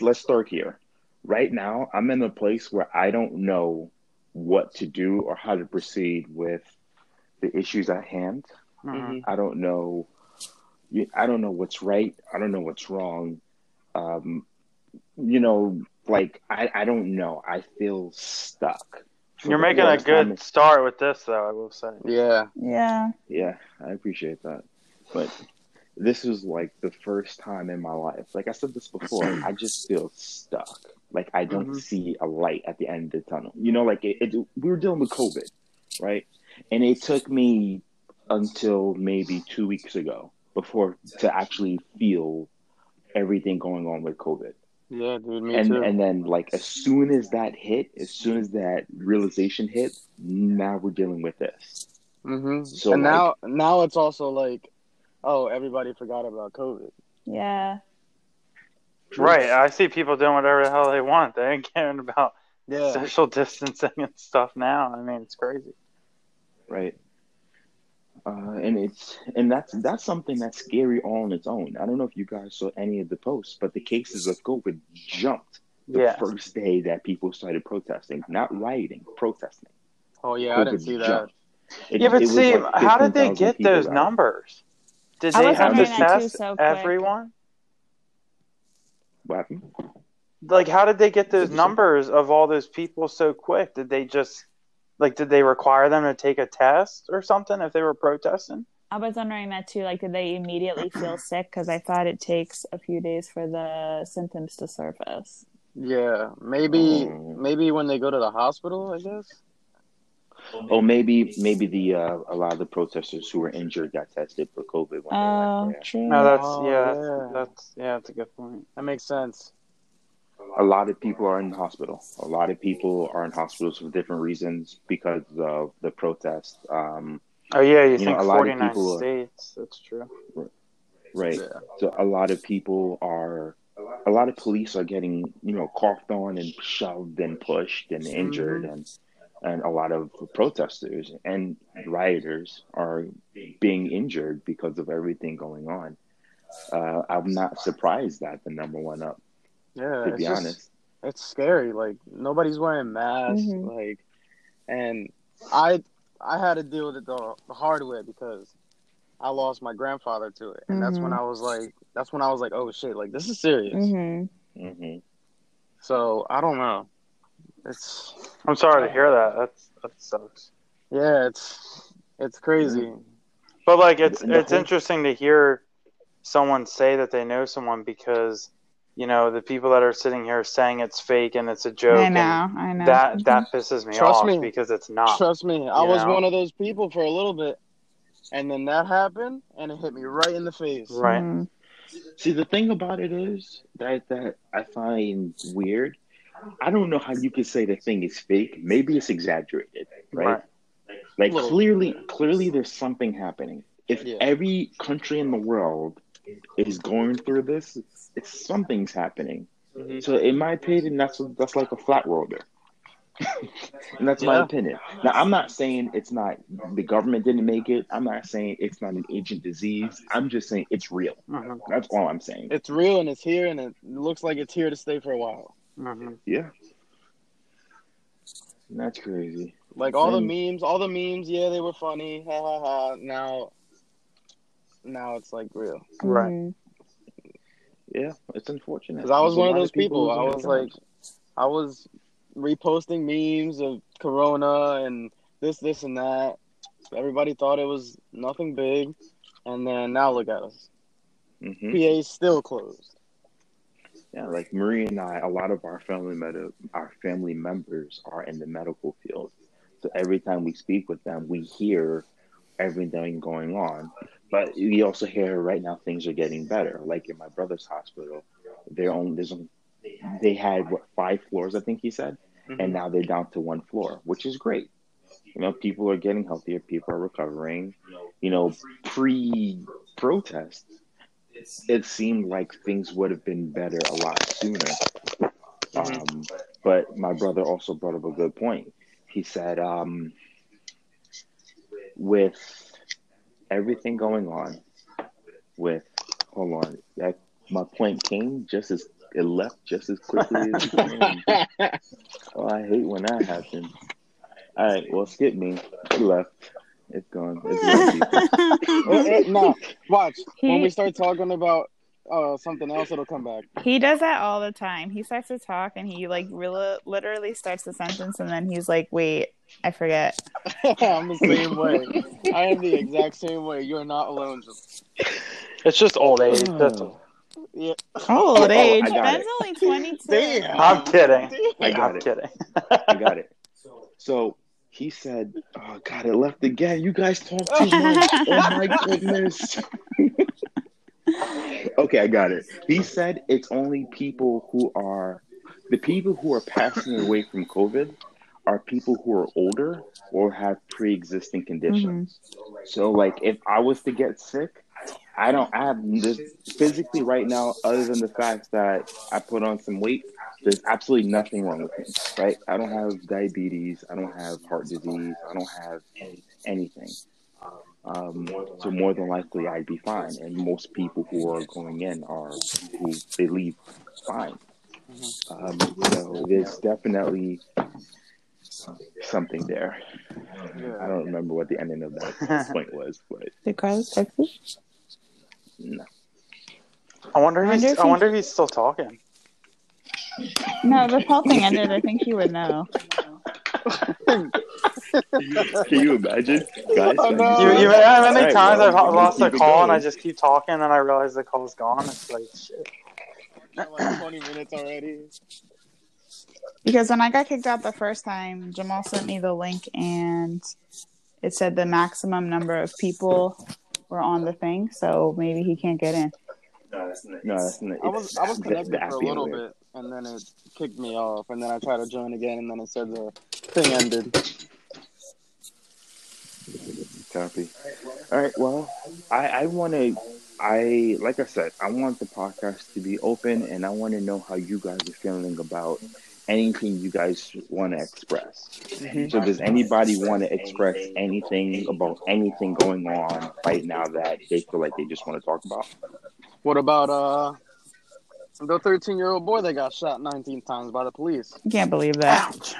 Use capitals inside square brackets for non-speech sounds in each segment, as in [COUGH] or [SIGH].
let's let's start here. Right now, I'm in a place where I don't know what to do or how to proceed with the issues at hand. Mhm. I don't know. I don't know what's right. I don't know what's wrong. Um, you know, like I, I don't know. I feel stuck. For You're making a longest time. good start with this, though. I will say. Yeah. Yeah. Yeah, I appreciate that. But this is like the first time in my life. Like I said this before, I just feel stuck. Like I don't Mhm. see a light at the end of the tunnel. You know, like it, it, we were dealing with COVID, right? And it took me until maybe two weeks ago before to actually feel everything going on with COVID. Yeah, dude. Me and too. and then like as soon as that hit, as soon as that realization hit, now we're dealing with this. hmm So, and like- now, now it's also like, oh, everybody forgot about COVID. Yeah. Right. I see people doing whatever the hell they want. They ain't caring about Yeah. social distancing and stuff now. I mean, it's crazy. right? Uh, and it's and that's that's something that's scary all on its own. I don't know if you guys saw any of the posts, but the cases of COVID jumped the Yeah. first day that people started protesting, not rioting, protesting. Oh yeah, I didn't COVID see that. jumped. It- Yeah, but see, like how did they get people those out. numbers? Did I they have to wondering test so everyone? What happened? Like, how did they get those Did you say- numbers of all those people so quick? Did they just, like, did they require them to take a test or something if they were protesting? I was wondering that too. Like, did they immediately feel [CLEARS THROAT] sick? Because I thought it takes a few days for the symptoms to surface. Yeah, maybe Oh. maybe when they go to the hospital, I guess. Oh, maybe maybe the uh, a lot of the protesters who were injured got tested for COVID when Oh, they went there. true. No, that's Oh, yeah, yeah. that's yeah, that's a good point. That makes sense. A lot of people are in hospital. A lot of people are in hospitals for different reasons because of the protest. Um, Oh yeah, you, You think know, a lot of forty nine people are- states? That's true. right. Yeah. So a lot of people are, a lot of police are getting, you know, coughed on and shoved and pushed and injured, and and a lot of protesters and rioters are being injured because of everything going on. Uh, I'm not surprised that the number went up. Yeah, To it's be just- honest, it's scary. Like nobody's wearing masks. Mhm. Like, and I I had to deal with it the, the hard way because I lost my grandfather to it, and that's when Mhm. I was like, that's when I was like, oh shit, like this is serious. hmm hmm So I don't know. It's I'm sorry to hear that. That's that sucks. yeah, it's it's crazy. But like, it's The it's whole- interesting to hear someone say that they know someone because you know the people that are sitting here saying it's fake and it's a joke. I know. I know. That that pisses me Trust off me. because it's not. Trust me, I was know? one of those people for a little bit, and then that happened, and it hit me right in the face. Right. Mhm. See, the thing about it is that that I find weird. I don't know how you could say the thing is fake. Maybe it's exaggerated, right? Right. Like Little. clearly, clearly, there's something happening. If Yeah. every country in the world is going through this, it's something's happening. Mhm. So, in my opinion, that's that's like a flat worlder, and [LAUGHS] that's my opinion. Now, I'm not saying it's not the government didn't make it. I'm not saying it's not an ancient disease. I'm just saying it's real. Mhm. That's all I'm saying. It's real and it's here, and it looks like it's here to stay for a while. Mhm. Yeah, that's crazy. Like all the memes, all the memes, yeah, they were funny, ha ha ha. Now, now it's like real. Right. Mhm. Yeah, it's unfortunate. Because I was There's one of those people. I was their like. I was reposting memes of Corona and this, this, and that. Everybody thought it was nothing big, and then now look at us. Mhm. PA's still closed. Yeah, like Marie and I, a lot of our family med- our family members are in the medical field. So every time we speak with them, we hear everything going on. But we also hear right now things are getting better. Like in my brother's hospital, they're only there's only, they had what five floors, I think he said, mm-hmm. and now they're down to one floor, which is great. You know, people are getting healthier, people are recovering. You know, pre protest, it seemed like things would have been better a lot sooner. Um, but my brother also brought up a good point. He said, um, with everything going on, with hold on, that my point came just as it left just as quickly as it came. [LAUGHS] oh, I hate when that happens. All right, well, skip me. It left. It's gone. [LAUGHS] It's gone. Eh, no, watch. when we start talking about uh, something else, it'll come back. He does that all the time. He starts to talk and he like really literally starts the sentence and then he's like, "Wait, I forget." [LAUGHS] I'm the same way. I am the exact same way. You're not alone. Just, It's just old age. [SIGHS] That's all. yeah. Old [LAUGHS] Oh, I age. got Ben's it. only twenty two. Damn. I'm kidding. I got I'm it. kidding. I got it. So he said, "Oh God, it left again. You guys talk too much. oh my [LAUGHS] goodness." [LAUGHS] okay, I got it. He said it's only people who are the people who are passing away from COVID are people who are older or have pre-existing conditions. Mm-hmm. So, like, if I was to get sick, I don't I have this physically right now, other than the fact that I put on some weight. There's absolutely nothing wrong with me, right? I don't have diabetes. I don't have heart disease. I don't have anything. Um, so more than likely, I'd be fine. And most people who are going in are who they leave fine. Um, so there's definitely something there. I don't remember what the ending of that [LAUGHS] point was, but Did Carlos text you? no. I wonder if I wonder he's, if I wonder if he's still talking. No, the Paul thing ended. I think he would know. Can you imagine, guys? Oh, no. You, you, how many Alright, times well, I've we lost a keep it call and I just keep talking and I realize the call's gone. It's like shit. like 20 minutes already. Because when I got kicked out the first time, Jamal sent me the link and it said the maximum number of people were on the thing, so maybe he can't get in. No, that's not. I was I was connected for a little weird. bit, and then it kicked me off, and then I tried to join again, and then it said the thing ended. Copy. All right. Well, I, I want to. I like I said, I want the podcast to be open, and I want to know how you guys are feeling about anything you guys want to express. So, does anybody want to express anything about anything going on right now that they feel like they just want to talk about? What about uh the 13 year old boy that got shot 19 times by the police? I can't believe that. Ouch.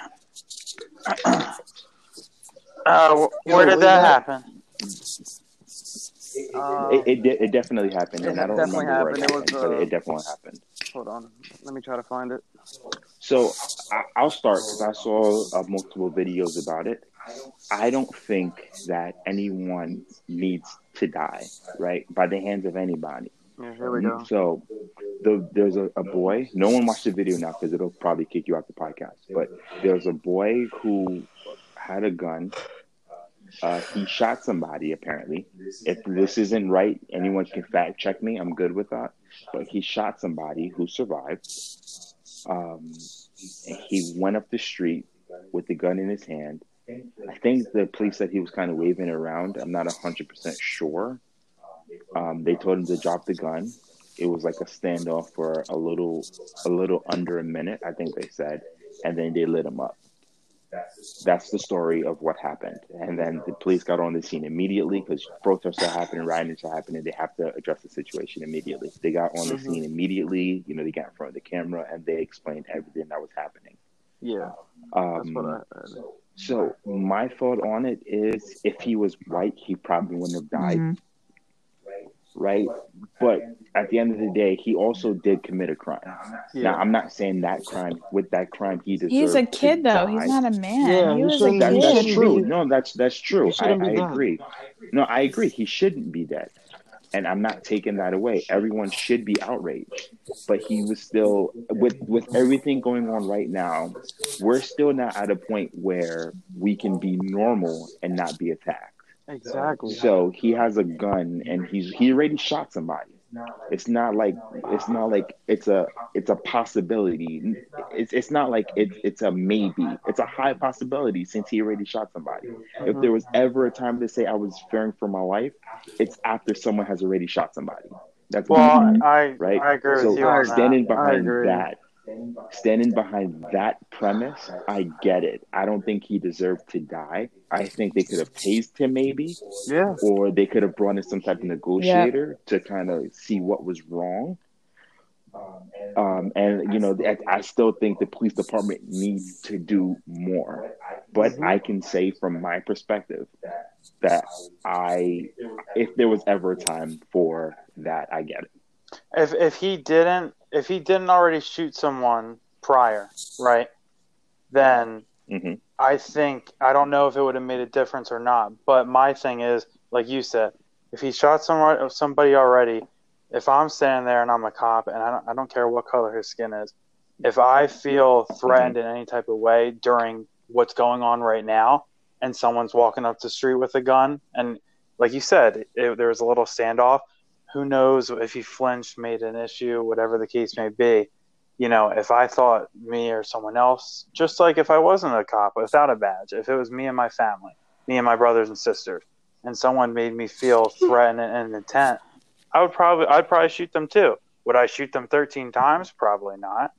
Uh, where know, did that that- happen? Uh, It, it, it definitely happened, and It I don't definitely remember where it happened. It was, but uh, it definitely happened. hold on, let me try to find it. So I, I'll start because I saw uh, multiple videos about it. I don't think that anyone needs to die, right, by the hands of anybody. Yeah, here we go. So the, there's a, a boy. No one watched the video now because it'll probably kick you out the podcast. But there's a boy who had a gun. Uh, he shot somebody apparently. If this isn't right, anyone can fact check me. I'm good with that. But he shot somebody who survived. Um, he went up the street with the gun in his hand. I think the police said he was kind of waving around. I'm not 100% sure. Um, they told him to drop the gun. It was like a standoff for a little, a little under a minute, I think they said, and then they lit him up. That's the story of what happened. And then the police got on the scene immediately because protests are happening, riots are happening. They have to address the situation immediately. They got on the Mhm. scene immediately. You know, they got in front of the camera and they explained everything that was happening. Yeah, Um, that's what I heard. so my thought on it is, if he was white, he probably wouldn't have died, Mhm. Right? But at the end of the day, he also did commit a crime. Yeah. Now, I'm not saying that crime with that crime he deserved. He's a kid though. die. He's not a man. Yeah, he he was a That, kid. that's true. No, that's that's true. I, I agree. No, I agree. He shouldn't be dead, and I'm not taking that away. Everyone should be outraged, but he was still with with everything going on right now. We're still not at a point where we can be normal and not be attacked. Exactly. So he has a gun and he's he already shot somebody. It's not like it's not like it's a it's a possibility. It's it's not like it's it's a maybe. It's a high possibility since he already shot somebody. If there was ever a time to say I was fearing for my life, it's after someone has already shot somebody. That's Well, my I right. I agree so with you on that. standing I behind agree. that, standing behind that premise, I get it. I don't think he deserved to die. I think they could have tased him maybe, Yeah. or they could have brought in some type of negotiator to kind of see what was wrong. Um, and you know, I, I still think the police department needs to do more. But Mhm. I can say from my perspective that I, if there was ever a time for that, I get it. If if he didn't if he didn't already shoot someone prior, right? Then hmm I think I don't know if it would have made a difference or not. But my thing is, like you said, if he shot someone somebody already, if I'm standing there and I'm a cop and I don't I don't care what color his skin is, if I feel threatened in any type of way during what's going on right now, and someone's walking up the street with a gun, and like you said, it, there was a little standoff. Who knows if he flinched, made an issue, whatever the case may be you know, if I thought me or someone else, just like if I wasn't a cop without a badge, if it was me and my family, me and my brothers and sisters, and someone made me feel [LAUGHS] threatened and intent, I would probably, I'd probably shoot them too. Would I shoot them 13 times? Probably not.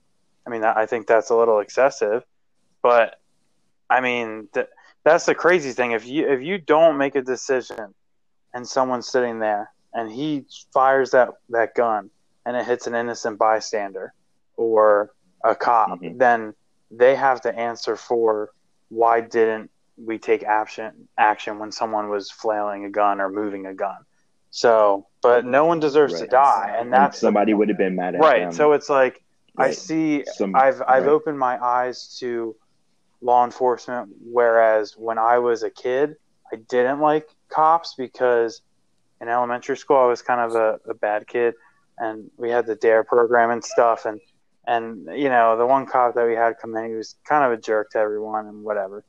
I mean, I think that's a little excessive, but I mean, th- that's the crazy thing. If you if you don't make a decision, and someone's sitting there and he fires that that gun and it hits an innocent bystander or a cop, Mhm. then they have to answer for why didn't we take action action when someone was flailing a gun or moving a gun. So, but no one deserves to die, and And somebody would have been mad at right. them. So it's like I see Some- I've I've right. opened my eyes to law enforcement whereas when I was a kid I didn't like cops because in elementary school I was kind of a, a bad kid and we had the dare program and stuff and and you know the one cop that we had come in he was kind of a jerk to everyone and whatever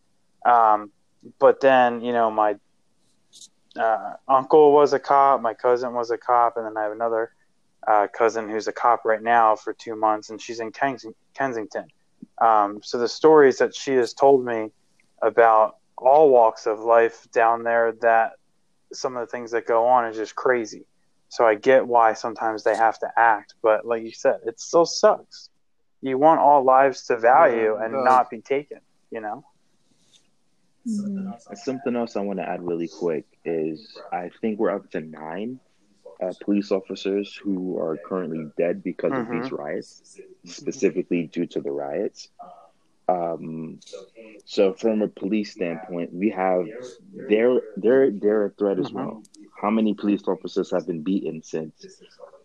um, but then you know my uh, uncle was a cop my cousin was a cop and then I have another uh, cousin who's a cop right now for two months, and she's in Kens- Kensington. Um, so the stories that she has told me about all walks of life down there, that some of the things that go on is just crazy. So I get why sometimes they have to act, but like you said, it still sucks. You want all lives to value Yeah, and does. not be taken, you know? Something else I want to add really quick is I think we're up to nine uh, police officers who are currently dead because Mhm. of these riots, specifically due to the riots. Um, so from a police standpoint, we have they're they're they're a threat as Mhm. well. How many police officers have been beaten since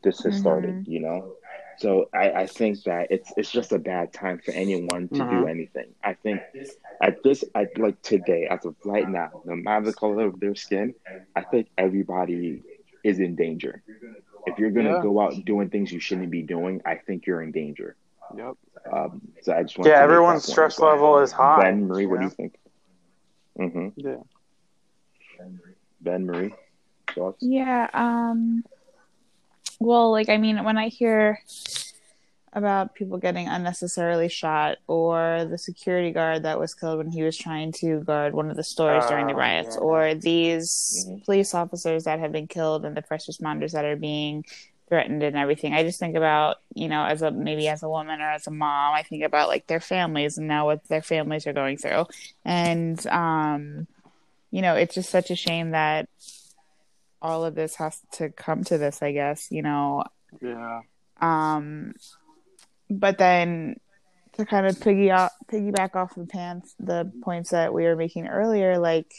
this has started? You know, so I, I think that it's it's just a bad time for anyone to do Mhm. anything. I think at this at like today, as of right now, no matter the color of their skin, I think everybody is in danger. If you're gonna Yeah. go out doing things you shouldn't be doing, I think you're in danger. Yep. Um, so I just Yeah, everyone's that point stress level is high. Ben Marie, what do you you think? hmm Yeah. Ben Marie, thoughts? Yeah. Um. Well, like I mean, when I hear about people getting unnecessarily shot, or the security guard that was killed when he was trying to guard one of the stores during the Oh, riots, yeah. or these Mhm. police officers that have been killed and the first responders that are being threatened and everything. I just think about, you know, as a maybe as a woman or as a mom, I think about like their families and now what their families are going through. And um you know, it's just such a shame that all of this has to come to this, I guess, you know. Yeah. Um but then to kind of piggy off, piggyback off the pants the points that we were making earlier, like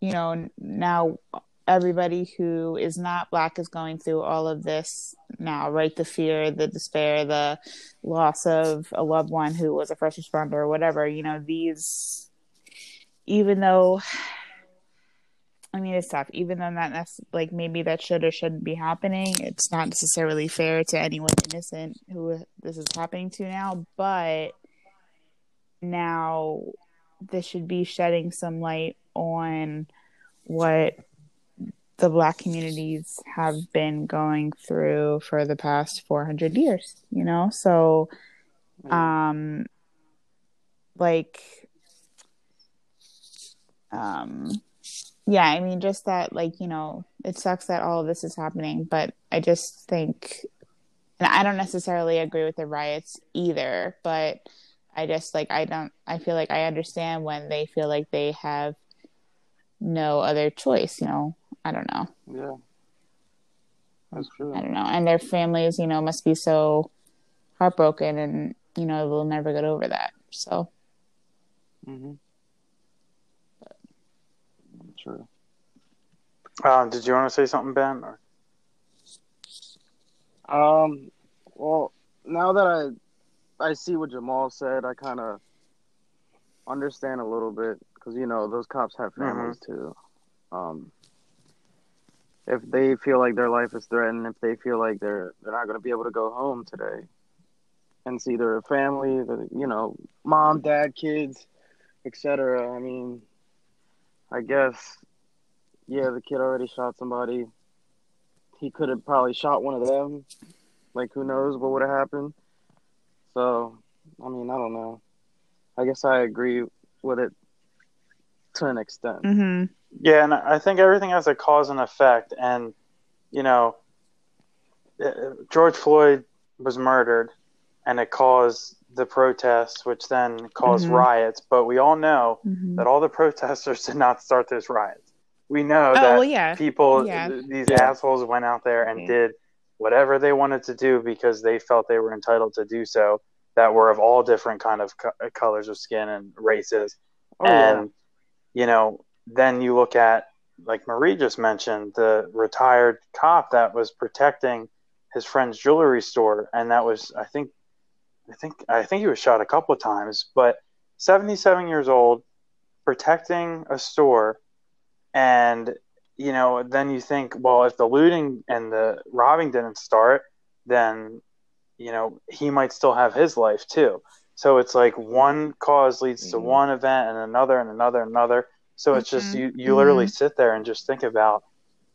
you know, now everybody who is not black is going through all of this now, right? The fear, the despair, the loss of a loved one who was a first responder or whatever. You know, these, even though, I mean, it's tough. Even though that that's like maybe that should or shouldn't be happening, it's not necessarily fair to anyone innocent who this is happening to now. But now, this should be shedding some light on what the black communities have been going through for the past 400 years you know? So um like um yeah i mean just that like you know it sucks that all of this is happening but i just think and i don't necessarily agree with the riots either but i just like i don't i feel like i understand when they feel like they have no other choice you know i don't know Yeah. That's true. I don't know. And their families, you know, must be so heartbroken and, you know, they'll never get over that. So, hmm True. Um, did you want to say something, Ben? Or? Um. Well, now that I I see what Jamal said, I kind of understand a little bit because you know those cops have families too. Um. If they feel like their life is threatened, if they feel like they're they're not going to be able to go home today and see their family, the you know mom, dad, kids, etc. I mean, I guess yeah, the kid already shot somebody. He could have probably shot one of them. Like who knows what would have happened. So, I mean, I don't know. I guess I agree with it to an extent. hmm Yeah, and I think everything has a cause and effect. And, you know, uh, George Floyd was murdered, and it caused the protests, which then caused Mhm. riots. But we all know hmm that all the [LAUGHS] protesters did not start those riots. We know Oh, that well, yeah. people, Yeah. these Yeah. assholes went out there and did whatever they wanted to do because they felt they were entitled to do so. That were of all different kind of co- colors of skin and races Oh yeah. and you know then you look at like marie just mentioned the retired cop that was protecting his friend's jewelry store. And that was i think i think i think he was shot a couple of times but 77 years old protecting a store. And you know then you think well if the looting and the robbing didn't start then you know he might still have his life too. So it's like one cause leads to Mhm. one event and another and another and another so it's just Mhm. you you literally sit there and just think about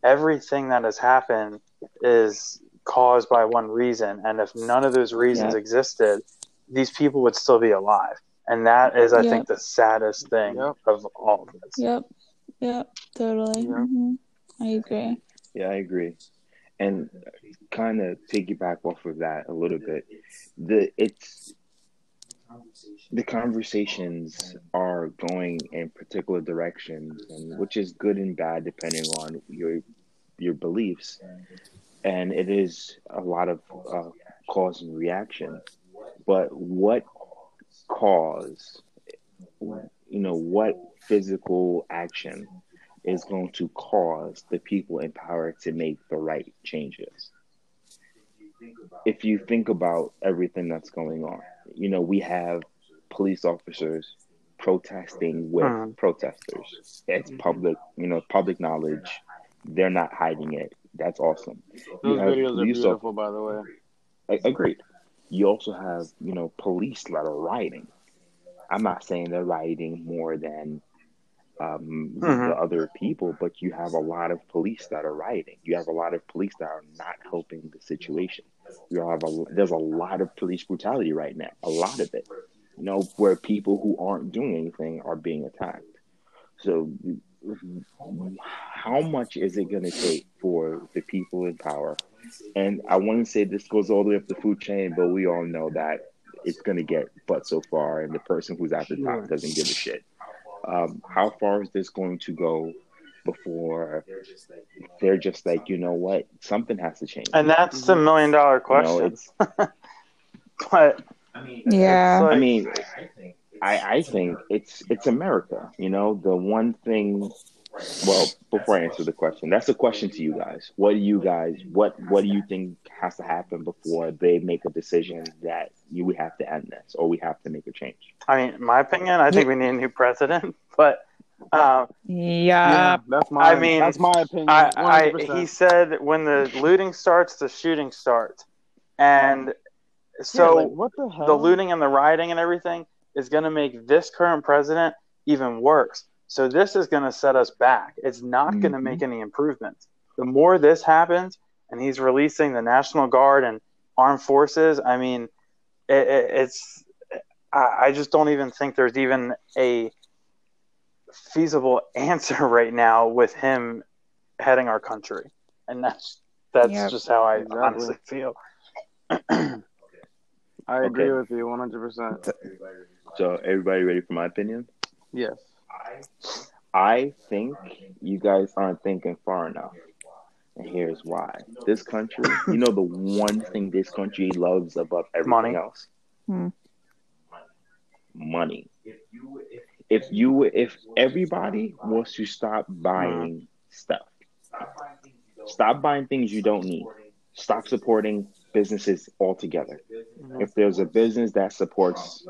everything that has happened is caused by one reason and if none of those reasons Yeah. existed these people would still be alive and that is i Yep. think the saddest thing Yep. of all of this Yep. Yep. Totally. Yeah. hmm I agree. Yeah, I agree. And kind of piggyback off of that a little bit. The it's the conversations are going in particular directions, and which is good and bad depending on your your beliefs. And it is a lot of uh, cause and reaction. But what cause, you know, what physical action is going to cause the people in power to make the right changes. If you think about everything that's going on, you know, we have police officers protesting with Mhm. protesters. It's Mhm. public, you know, public knowledge. They're not hiding it. That's awesome. You Those have videos are police beautiful, by the way. I- Agreed. You also have, you know, police that are rioting. I'm not saying they're rioting more than um, Mhm. the other people, but you have a lot of police that are rioting. You have a lot of police that are not helping the situation. You have a there's a lot of police brutality right now. A lot of it. You know, where people who aren't doing anything are being attacked. So, how much is it going to take for the people in power and I want to say this goes all the way up the food chain, but we all know that it's going to get but so far, and the person who's at the top doesn't give a shit. Um, how far is this going to go before they're just like, you know what, something has to change? and that's the million dollar You know, question it's, [LAUGHS] but Yeah. Like- I mean, I, I think it's it's America. You know, the one thing. Well, before I answer the question, that's a question to you guys. What do you guys what What do you think has to happen before they make a decision that you we have to end this or we have to make a change? I mean, my opinion, I think we need a new president. [LAUGHS] But uh, Yeah. that's my. I mean, that's my opinion. I, I, he said when the looting starts, the shooting starts, and so Yeah, like, what the hell? the looting and the rioting and everything is going to make this current president even worse. So this is going to set us back. It's not going to mm-hmm. make any improvements. The more this happens, and he's releasing the National Guard and armed forces, I mean, it, it, it's. I, I just don't even think there's even a feasible [LAUGHS] answer right now with him heading our country, and that's that's Yep. just how I Exactly. honestly feel. I agree Okay. with you 100. percent So, everybody ready for my opinion? Yes. I think you guys aren't thinking far enough. And here's why. This country, you know, the one thing this country loves above everything Money. else? Hmm. Money. If you, if everybody wants to stop buying stuff, stop buying things you don't need, stop supporting businesses altogether. If there's a business that supports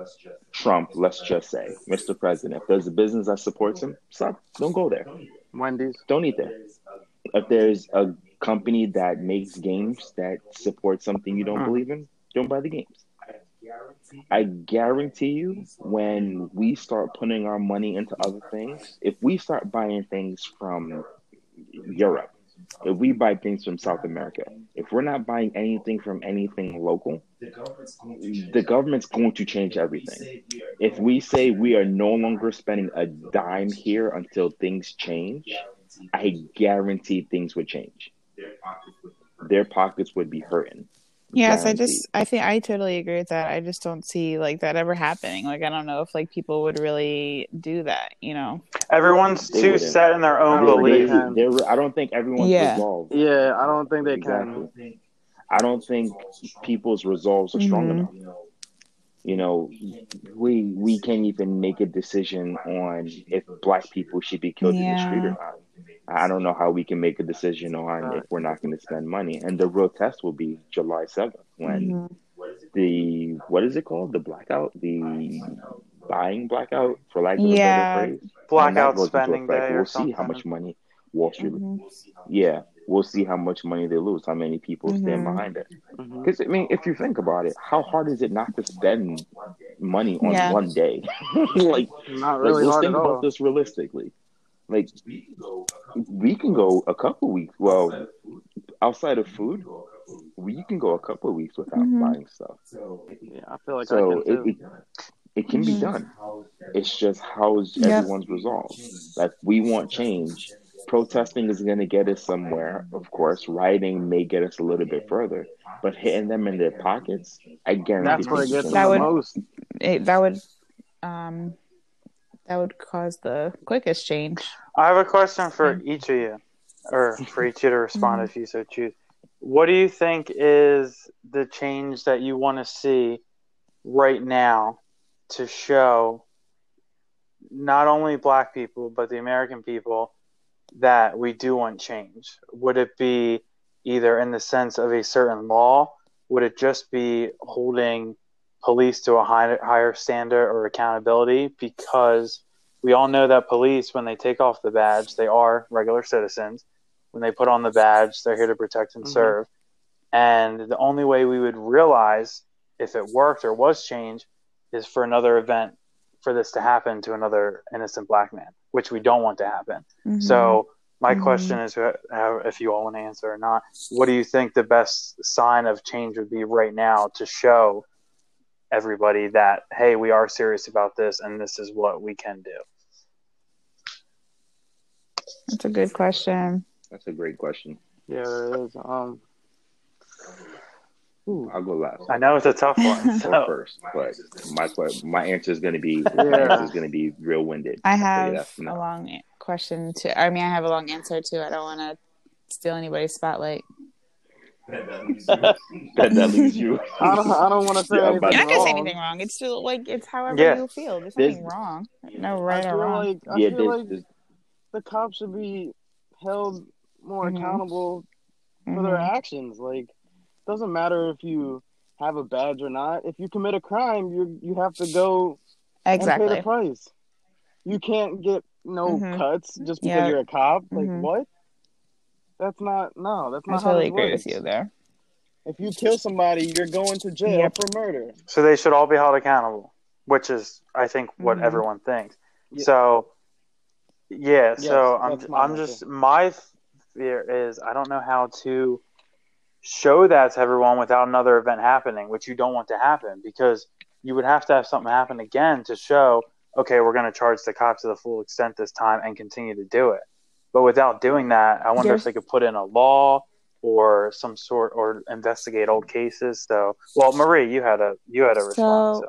Trump, let's just say, Mr. President, if there's a business that supports him, stop. Don't go there. Wendy's. Don't eat there. If there's a company that makes games that support something you don't Hmm. believe in, don't buy the games. I guarantee you, when we start putting our money into other things, if we start buying things from Europe, if we buy things from South America, if we're not buying anything from anything local, the government's going to change everything. If we say we are no longer spending a dime here until things change, I guarantee things would change. Their pockets would be hurting. Yes, I just I think I totally agree with that. I just don't see like that ever happening. Like I don't know if like people would really do that, you know. Everyone's They too wouldn't. set in their own They're- belief. they're- They're- I don't think everyone's Yeah. resolved. Yeah, I don't think they Exactly. can. I don't think people's resolves are strong Mhm. enough. You know, we we can't even make a decision on if black people should be killed in the street or not. I don't know how we can make a decision on if we're not going to spend money. And the real test will be July seventh when Mhm. the what is it called? The blackout, the buying blackout, for lack of a Yeah. better phrase. When that Blackout spending day We'll or see how much money Wall Street. Mhm. Yeah, we'll see how much money they lose, how many people stand Mhm. behind it. Because I mean, if you think about it, how hard is it not to spend money on Yeah. one day? [LAUGHS] like, Not like, let's hard think at all. about this realistically. Like, we can go a couple weeks. Well, outside of food, we can go a couple weeks without Mhm. buying stuff. So yeah, I feel like so I can it, too. it it can be Mhm. done. It's just how's Yep. everyone's resolve. Like we want change. Protesting is going to get us somewhere, of course. Rioting may get us a little bit further, but hitting them in their pockets, I guarantee. That's where it gets That the would- most. It, that would um that would cause the quickest change. I have a question for each of you, or for each of you to respond Mhm. if you so choose. What do you think is the change that you want to see right now to show not only black people, but the American people that we do want change? Would it be either in the sense of a certain law? Would it just be holding police to a high, higher standard or accountability? Because we all know that police, when they take off the badge, they are regular citizens. When they put on the badge, they're here to protect and Mhm. serve. And the only way we would realize if it worked or was change is for another event for this to happen to another innocent black man, which we don't want to happen. Mhm. So my Mhm. question is, uh, if you all want to answer or not, what do you think the best sign of change would be right now to show everybody that hey, we are serious about this and this is what we can do? that's a good question. That's a great question. Yeah, it is Um, ooh, I'll go last. I know it's a tough one. [LAUGHS] Or So first, but my my answer is going to be Yeah. is going to be real winded. I I'll tell you have that a long question too. I mean, I have a long answer too. I don't want to steal anybody's spotlight. That, [LAUGHS] that leaves you. I don't. I don't want to [LAUGHS] say Yeah, I'm anything about You're not gonna say wrong. anything wrong. It's still like it's however Yeah. you feel. There's There's- nothing wrong. No I right or wrong. like I yeah, feel there's, like there's, the cops should be held more Mhm. accountable for their Mhm. actions. Like, doesn't matter if you have a badge or not. If you commit a crime, you you have to go and pay the price. You can't get no Mhm. cuts just because Yeah. you're a cop. Like Mhm. what? That's not no. That's not. I not totally how this agree works. with you there. If you kill somebody, you're going to jail Yep. for murder. so they should all be held accountable, which is I think what Mhm. everyone thinks. Yeah. So yeah, Yes, so I'm I'm answer. just my fear is I don't know how to show that to everyone without another event happening, which you don't want to happen because you would have to have something happen again to show okay, we're going to charge the cops to the full extent this time and continue to do it. But without doing that, I wonder There's- if they could put in a law or some sort or investigate old cases. So, well, Marie, you had a you had a response.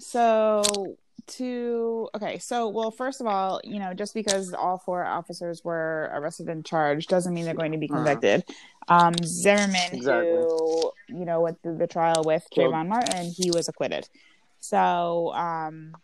So- So. To okay, so well, first of all, you know, just because all four officers were arrested and charged doesn't mean they're going to be Uh-huh. convicted. Um, Zimmerman, Exactly. who you know went through the trial with Trayvon Martin, he was acquitted. So, um,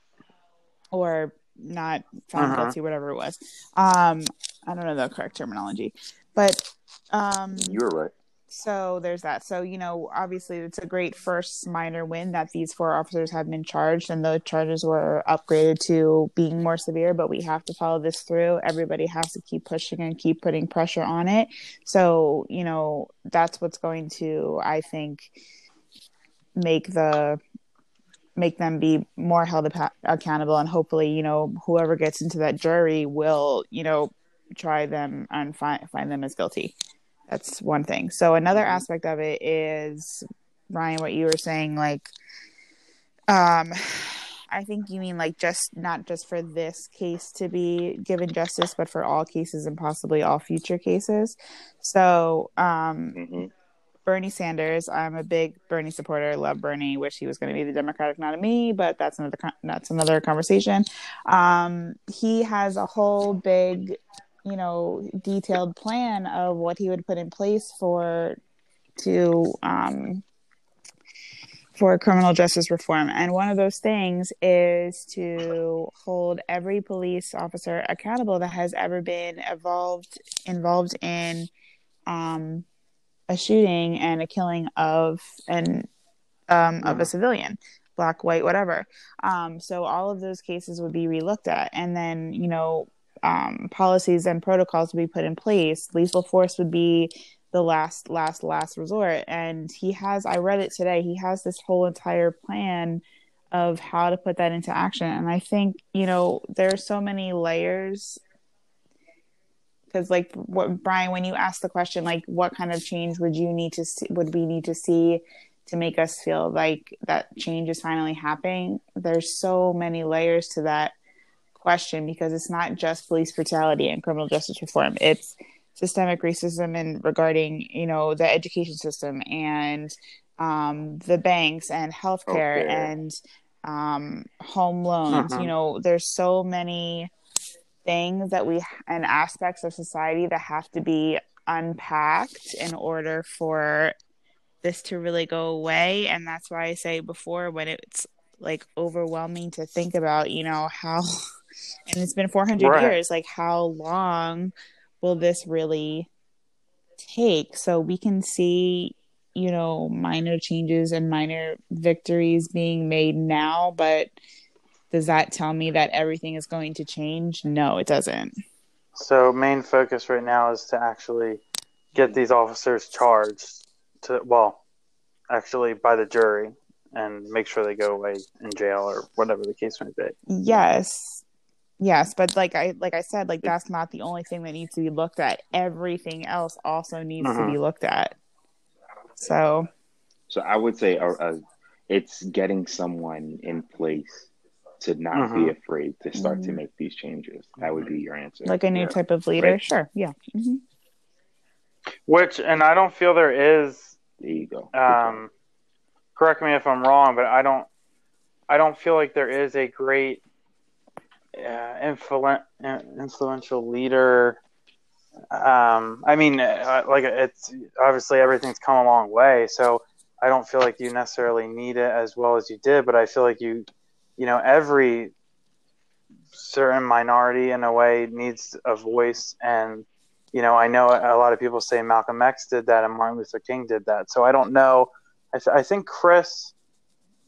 or not found Uh-huh. guilty, whatever it was. Um, I don't know the correct terminology, but um, You were right. so there's that. So, you know, obviously it's a great first minor win that these four officers have been charged and the charges were upgraded to being more severe, but we have to follow this through. Everybody has to keep pushing and keep putting pressure on it. So, you know, that's what's going to, I think, make the make them be more held apa- accountable and hopefully you know whoever gets into that jury will you know try them and find find them as guilty. That's one thing. So another aspect of it is ryan what you were saying like um i think you mean like just not just for this case to be given justice but for all cases and possibly all future cases. So um hmm Bernie Sanders. I'm a big Bernie supporter. Love Bernie. Wish he was going to be the Democratic nominee, but that's another that's another conversation. Um, he has a whole big, you know, detailed plan of what he would put in place for to um, for criminal justice reform, and one of those things is to hold every police officer accountable that has ever been involved involved in. Um, a shooting and a killing of an um, of a civilian, black, white, whatever. Um, so all of those cases would be relooked at, and then you know um, policies and protocols would be put in place. Lethal force would be the last, last, last resort. And he has. I read it today. He has this whole entire plan of how to put that into action. And I think you know there are so many layers because like what brian when you asked the question like what kind of change would you need to see would we need to see to make us feel like that change is finally happening there's so many layers to that question because it's not just police brutality and criminal justice reform it's systemic racism and regarding you know the education system and um, the banks and healthcare Okay. and um, home loans Mhm. you know there's so many things that we and aspects of society that have to be unpacked in order for this to really go away and that's why i say before when it's like overwhelming to think about you know how [LAUGHS] and it's been 400 Right. years like how long will this really take so we can see you know minor changes and minor victories being made now but does that tell me that everything is going to change? No it doesn't. So main focus right now is to actually get these officers charged to well, actually by the jury and make sure they go away in jail or whatever the case may be. yes. Yes but like i like i said like that's not the only thing that needs to be looked at. Everything else also needs to be looked at. So So I would say uh, uh, it's getting someone in place to not be Mhm. afraid to start to Mhm. make these changes. That would be your answer. like a new Yeah. type of leader Right. sure yeah hmm Which and I don't feel there is There you go. um correct me if I'm wrong, but I don't I don't feel like there is a great uh, influ- influential leader. Um, I mean, uh, like it's obviously everything's come a long way, so I don't feel like you necessarily need it as well as you did, but I feel like you, you know, every certain minority in a way needs a voice, and you know, I know a lot of people say Malcolm X did that and Martin Luther King did that, so I don't know. I, th- I think Chris,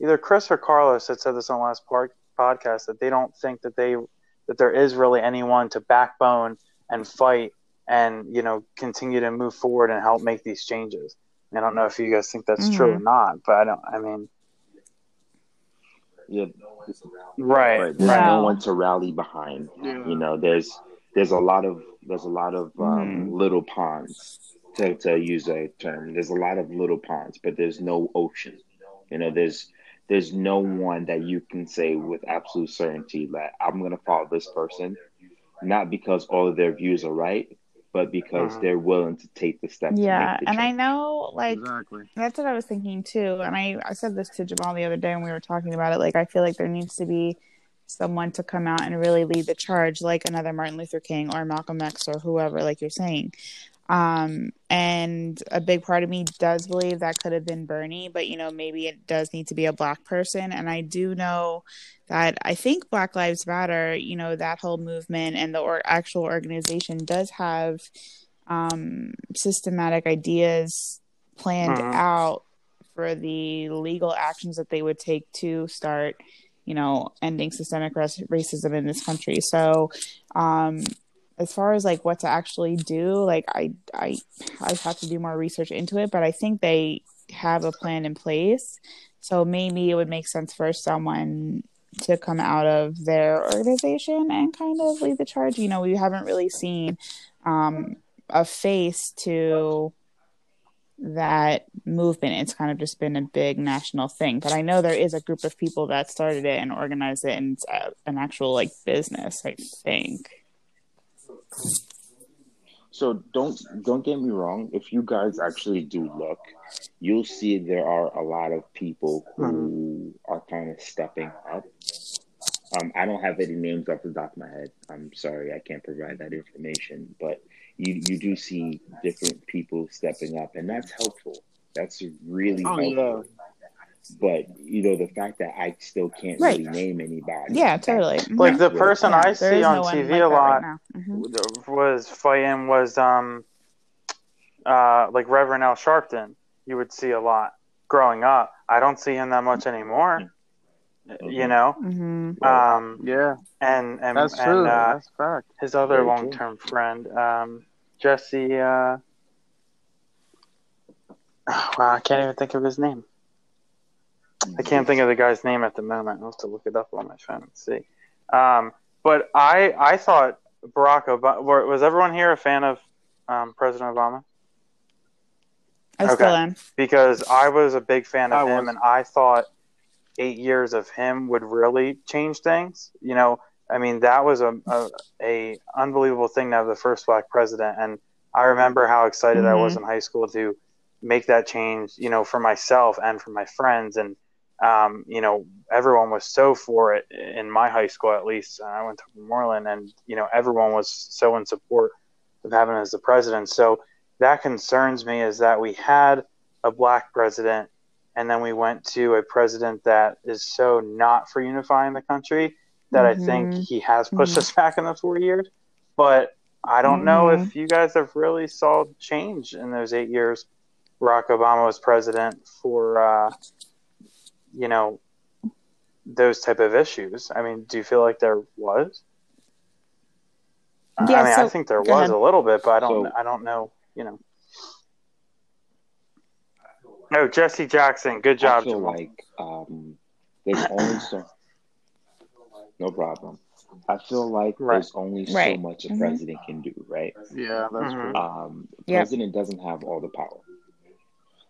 either Chris or Carlos had said this on the last part, podcast that they don't think that they that there is really anyone to backbone and fight and you know continue to move forward and help make these changes. I don't know if you guys think that's true mm-hmm. or not, but I don't. I mean, Yeah, right, right. There's Wow. no one to rally behind. Yeah. You know, there's there's a lot of there's a lot of um, Mhm. little ponds to to use a term. There's a lot of little ponds, but there's no ocean. You know, there's there's no one that you can say with absolute certainty that I'm going to follow this person, not because all of their views are right, but because Mhm. they're willing to take the steps. yeah make the and i know like exactly. That's what I was thinking too. And I, I said this to Jamal the other day when we were talking about it. Like, I feel like there needs to be someone to come out and really lead the charge, like another Martin Luther King or Malcolm X or whoever, like you're saying. Um, and a big part of me does believe that could have been Bernie, but you know, maybe it does need to be a black person. And I do know that I think Black Lives Matter, you know, that whole movement and the or- actual organization does have um, systematic ideas planned Mhm. out for the legal actions that they would take to start, you know, ending systemic rac- racism in this country. So, um, as far as like what to actually do, like I I I have to do more research into it, but I think they have a plan in place. So maybe it would make sense for someone to come out of their organization and kind of lead the charge. You know, we haven't really seen um, a face to that movement. It's kind of just been a big national thing. But I know there is a group of people that started it and organized it, and it's uh, an actual like business. I think. So don't don't get me wrong. If you guys actually do look, you'll see there are a lot of people who are kind of stepping up. Um, I don't have any names off the top of my head. I'm sorry, I can't provide that information. But you you do see different people stepping up, and that's helpful. That's really Oh, helpful. But you know the fact that I still can't Right. really name anybody. Yeah, totally. Like the Mhm. person Yeah, I see on no TV like a that right lot now. Mhm. was fighting was um uh like Reverend Al Sharpton. You would see a lot growing up. I don't see him that much anymore. You Mhm. know, Mhm. um, Yeah, and and that's and true. uh, that's a fact. his other Very long term friend, um, Jesse. Uh, [SIGHS] wow, I can't even think of his name. I can't think of the guy's name at the moment. I'll have to look it up on my phone and see. Um, but I I thought Barack Obama was everyone here a fan of um, President Obama? I Okay. still am. Because I was a big fan of I him, was. and I thought eight years of him would really change things. You know, I mean, that was a a, a unbelievable thing to have the first black president, and I remember how excited I was in high school to make that change. You know, for myself and for my friends, and um, you know, everyone was so for it in my high school, at least. I went to Moreland, and you know, everyone was so in support of having him as the president. So that concerns me is that we had a black president, and then we went to a president that is so not for unifying the country that I think Mhm. he has pushed Mhm. us [LAUGHS] back in the four years. But I don't know Mhm. if you guys have really saw change in those eight years. Barack Obama was president for, uh, you know, those type of issues. I mean, do you feel like there was? Yeah, I mean, I think there was ahead. a little bit, but I don't. So- I don't know. You know. No, Jesse Jackson. Good job. I job, feel Jamal. like um, there's only so. [LAUGHS] No problem. I feel like Right. there's only so much a Mhm. president can do, right? Yeah, that's Mhm. true. Um, the Yep. president doesn't have all the power,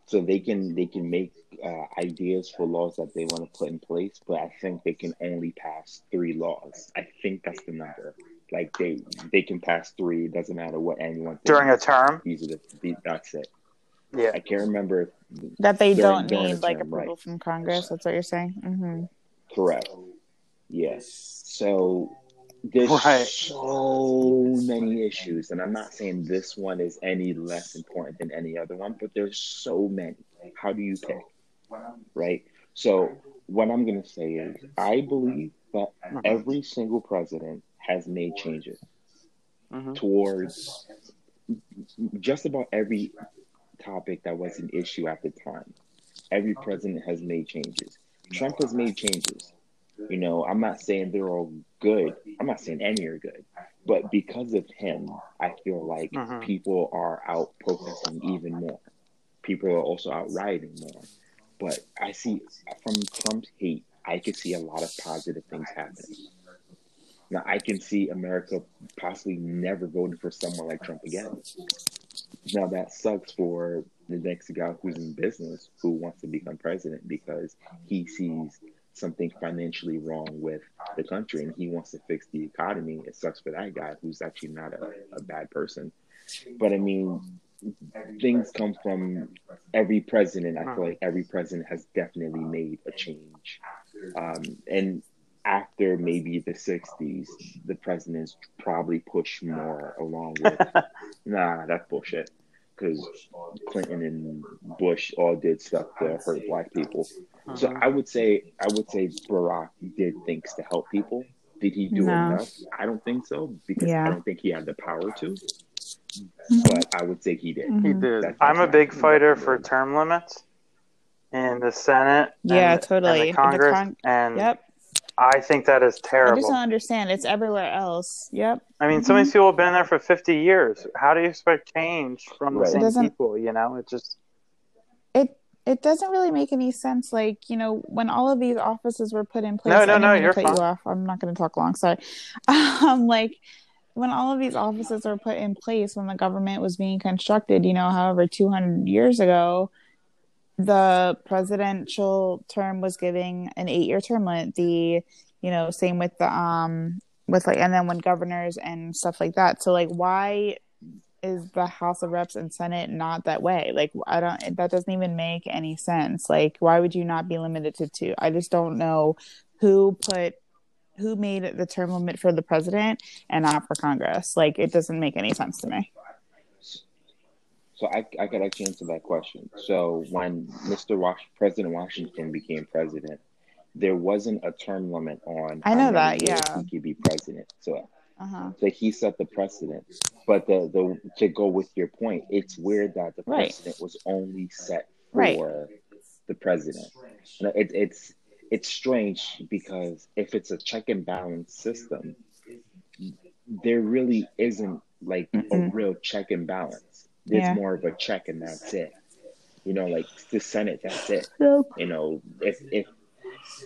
so they can they can make uh, ideas for laws that they want to put in place, but I think they can only pass three laws. I think that's the number. Like they they can pass three. It doesn't matter what anyone thinks. During a term. These are the these, that's it. Yeah. I can't remember. That they During- don't during need the like term, approval right. from Congress. That's what you're saying. Mm-hmm. Correct. Yes. So there's [LAUGHS] Right. so many issues, and I'm not saying this one is any less important than any other one, but there's so many. How do you pick? Right. So what I'm gonna say is, I believe that every single president has made changes Mhm. towards just about every topic that was an issue at the time. Every president has made changes. Trump has made changes. You know, I'm not saying they're all good. I'm not saying any are good. But because of him, I feel like Mhm. people are out protesting even more. People are also out rioting more. But I see from Trump's hate, I could see a lot of positive things happening. Now I can see America possibly never voting for someone like Trump again. Now that sucks for the next guy who's in business who wants to become president because he sees something financially wrong with the country and he wants to fix the economy. It sucks for that guy who's actually not a, a bad person. But I mean, things come from every president. I feel like every president has definitely made a change. Um, and after maybe the 60s, the presidents probably push more along with, [LAUGHS] nah, that's bullshit. Because Clinton and Bush all did stuff to hurt black people. So Mhm. I would say, I would say Barack did things to help people. Did he do No. enough? I don't think so because Yeah. I don't think he had the power to. Mhm. But I would say he did. He Mhm. did. That's- I'm a that's big my fighter for term limits in the Senate. Yeah, and, totally. And In the the Congress, con- and Yep. I think that is terrible. I just don't understand. It's everywhere else. Yep. I mean, some of these people have been there for 50 years. How do you expect change from the Right. same people? You know, it just It doesn't really make any sense. Like you know, when all of these offices were put in place. No, no, no, you're cut fine. you off. I'm not going to talk long. Sorry. [LAUGHS] Um, like when all of these offices were put in place when the government was being constructed. You know, however, 200 years ago, the presidential term was giving an eight year term limit. The you know same with the um with like and then when governors and stuff like that. So like why is the House of Reps and Senate not that way? Like, I don't, that doesn't even make any sense. Like, why would you not be limited to two? I just don't know who put, who made the term limit for the president and not for Congress. Like, it doesn't make any sense to me. So I, I could actually answer that question. So when Mr. Was- President Washington became president, there wasn't a term limit on. I know that, yeah. He could be president. So, Uh huh. so he set the precedent. But the, the to go with your point, it's weird that the Right. precedent was only set for Right. the president. It, it's it's strange because if it's a check and balance system, there really isn't like a Mm-mm. real check and balance. There's Yeah. more of a check and that's it. You know, like the Senate, that's it. You know, if if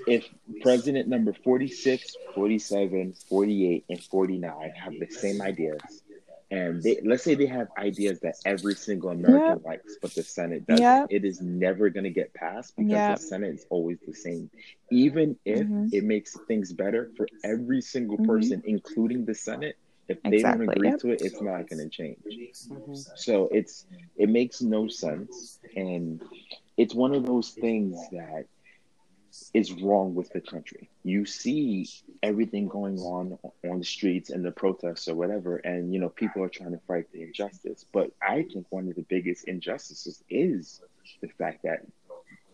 if president number 46, 47, 48, and 49 have the same ideas, and they, let's say they have ideas that every single American likes, but the Senate doesn't, Yep. it is never going to get passed because Yep. the Senate is always the same. Even if Mhm. it makes things better for every single Mhm. person, including the Senate, if they Exactly, don't agree yep. to it, it's not going to change. Mhm. So it's it makes no sense, and it's one of those things that is wrong with the country. You see everything going on on the streets and the protests or whatever, and you know people are trying to fight the injustice. But I think one of the biggest injustices is the fact that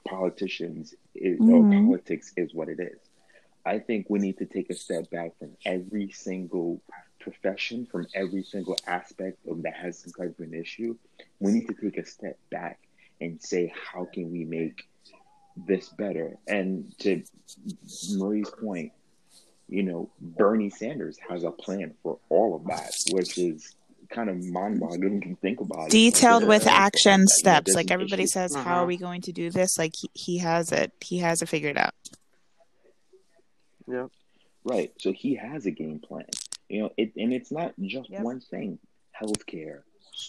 politicians is, or Mhm. politics is what it is. I think we need to take a step back from every single profession, from every single aspect of that has some type of an issue. We need to take a step back and say, how can we make this better? And to Marie's point, you know, Bernie Sanders has a plan for all of that, which is kind of mind-boggling to think about. it. Detailed with Like, action you know, steps. Like everybody issue. says, how Mhm. are we going to do this? Like he, he has it. He has it figured out. Yep. Right. So he has a game plan. You know, it and it's not just Yep. one thing. Healthcare,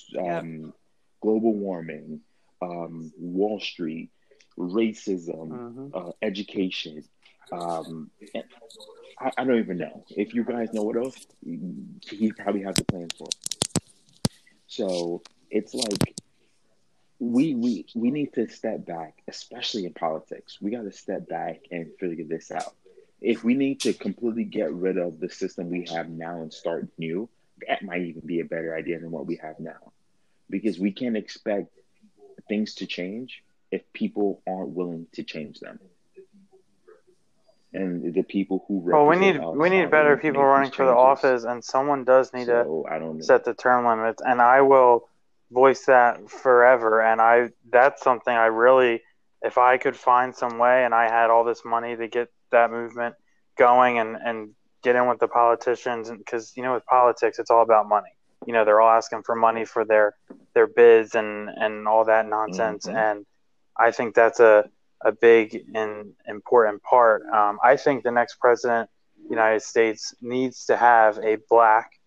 Yep. um, global warming, um, Wall Street, racism, Mhm. uh, education. Um, I, I don't even know. If you guys know what else, he probably has a plan for. it. So it's like we we we need to step back, especially in politics. We got to step back and figure this out. If we need to completely get rid of the system we have now and start new, that might even be a better idea than what we have now, because we can't expect things to change if people aren't willing to change them. And the people who Well, we need we need better people running for the office, and someone does need to So don't set the term limits and i will voice that forever and i that's something i really if i could find some way and i had all this money to get that movement going and and get in with the politicians because you know with politics it's all about money you know they're all asking for money for their their bids and and all that nonsense Mhm. and i think that's a a big and important part um, i think the next president of the united states needs to have a black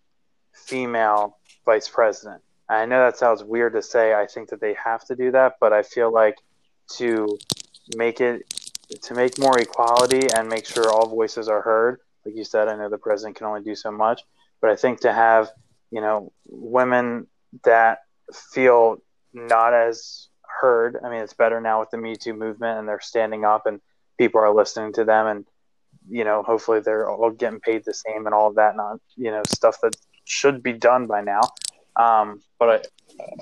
female vice president. I know that sounds weird to say. I think that they have to do that, but I feel like to make it to make more equality and make sure all voices are heard. Like you said, I know the president can only do so much, but I think to have you know women that feel not as heard. I mean, it's better now with the Me Too movement, and they're standing up, and people are listening to them, and you know, hopefully they're all getting paid the same and all of that, not you know stuff that should be done by now. Um, but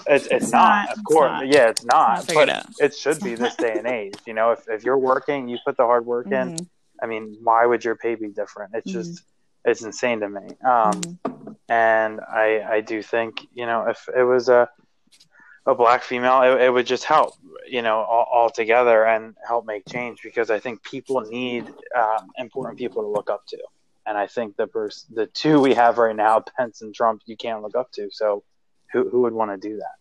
it's, it's, It's not, not, of it's course. not. Yeah, it's not. It's not but it should be this day and age. You know, if, if you're working, you put the hard work in. Mhm. I mean, why would your pay be different? It's Mhm. just, it's insane to me. Um, Mhm. and I, I do think, you know, if it was a, a black female, it, it would just help, you know, all, all together and help make change because I think people need um, important people to look up to. And I think the pers- the two we have right now, [LAUGHS] Pence and Trump, you can't look up to. So who, who would want to do that?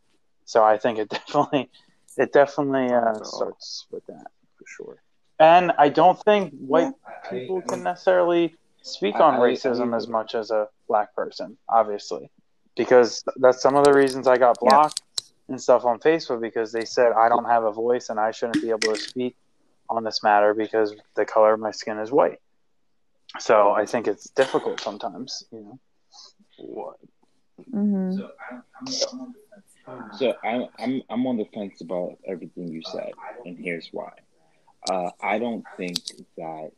So I think it [LAUGHS] definitely, it definitely uh, So- starts with that for sure. And I don't think white people can necessarily speak I- on I- racism I- as much as a black person, obviously, because that's some of the reasons I got blocked and stuff on Facebook because they said I don't have a voice and I shouldn't be able to speak on this matter because the color of my skin is white. So I think it's difficult sometimes, you know. What? Mm-hmm. So I'm I'm I'm on the fence about everything you said, and here's why. Uh, I don't think that.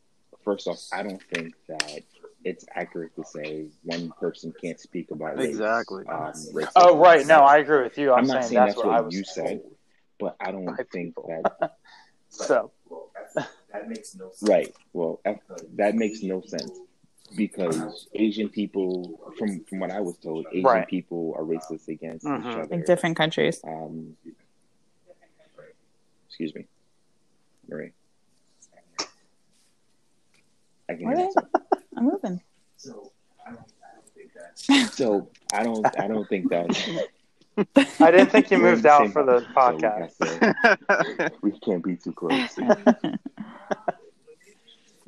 First off, I don't think that it's accurate to say one person can't speak about race, Exactly. Um, racism. Oh right, no, I agree with you. I'm, I'm not saying, saying that's that's what, what I was you said. but I don't by think people. that So That makes no sense. right. Well, that, that makes no sense because Asian people, from from what I was told, Asian Right. people are racist against each Mhm. other. Like different countries. Um, excuse me, Marie. I can hear myself. I'm moving. So I don't, I don't think that. So I don't. I don't think that. I didn't think you moved out for the house, so we podcast. to- we can't be too close. [LAUGHS]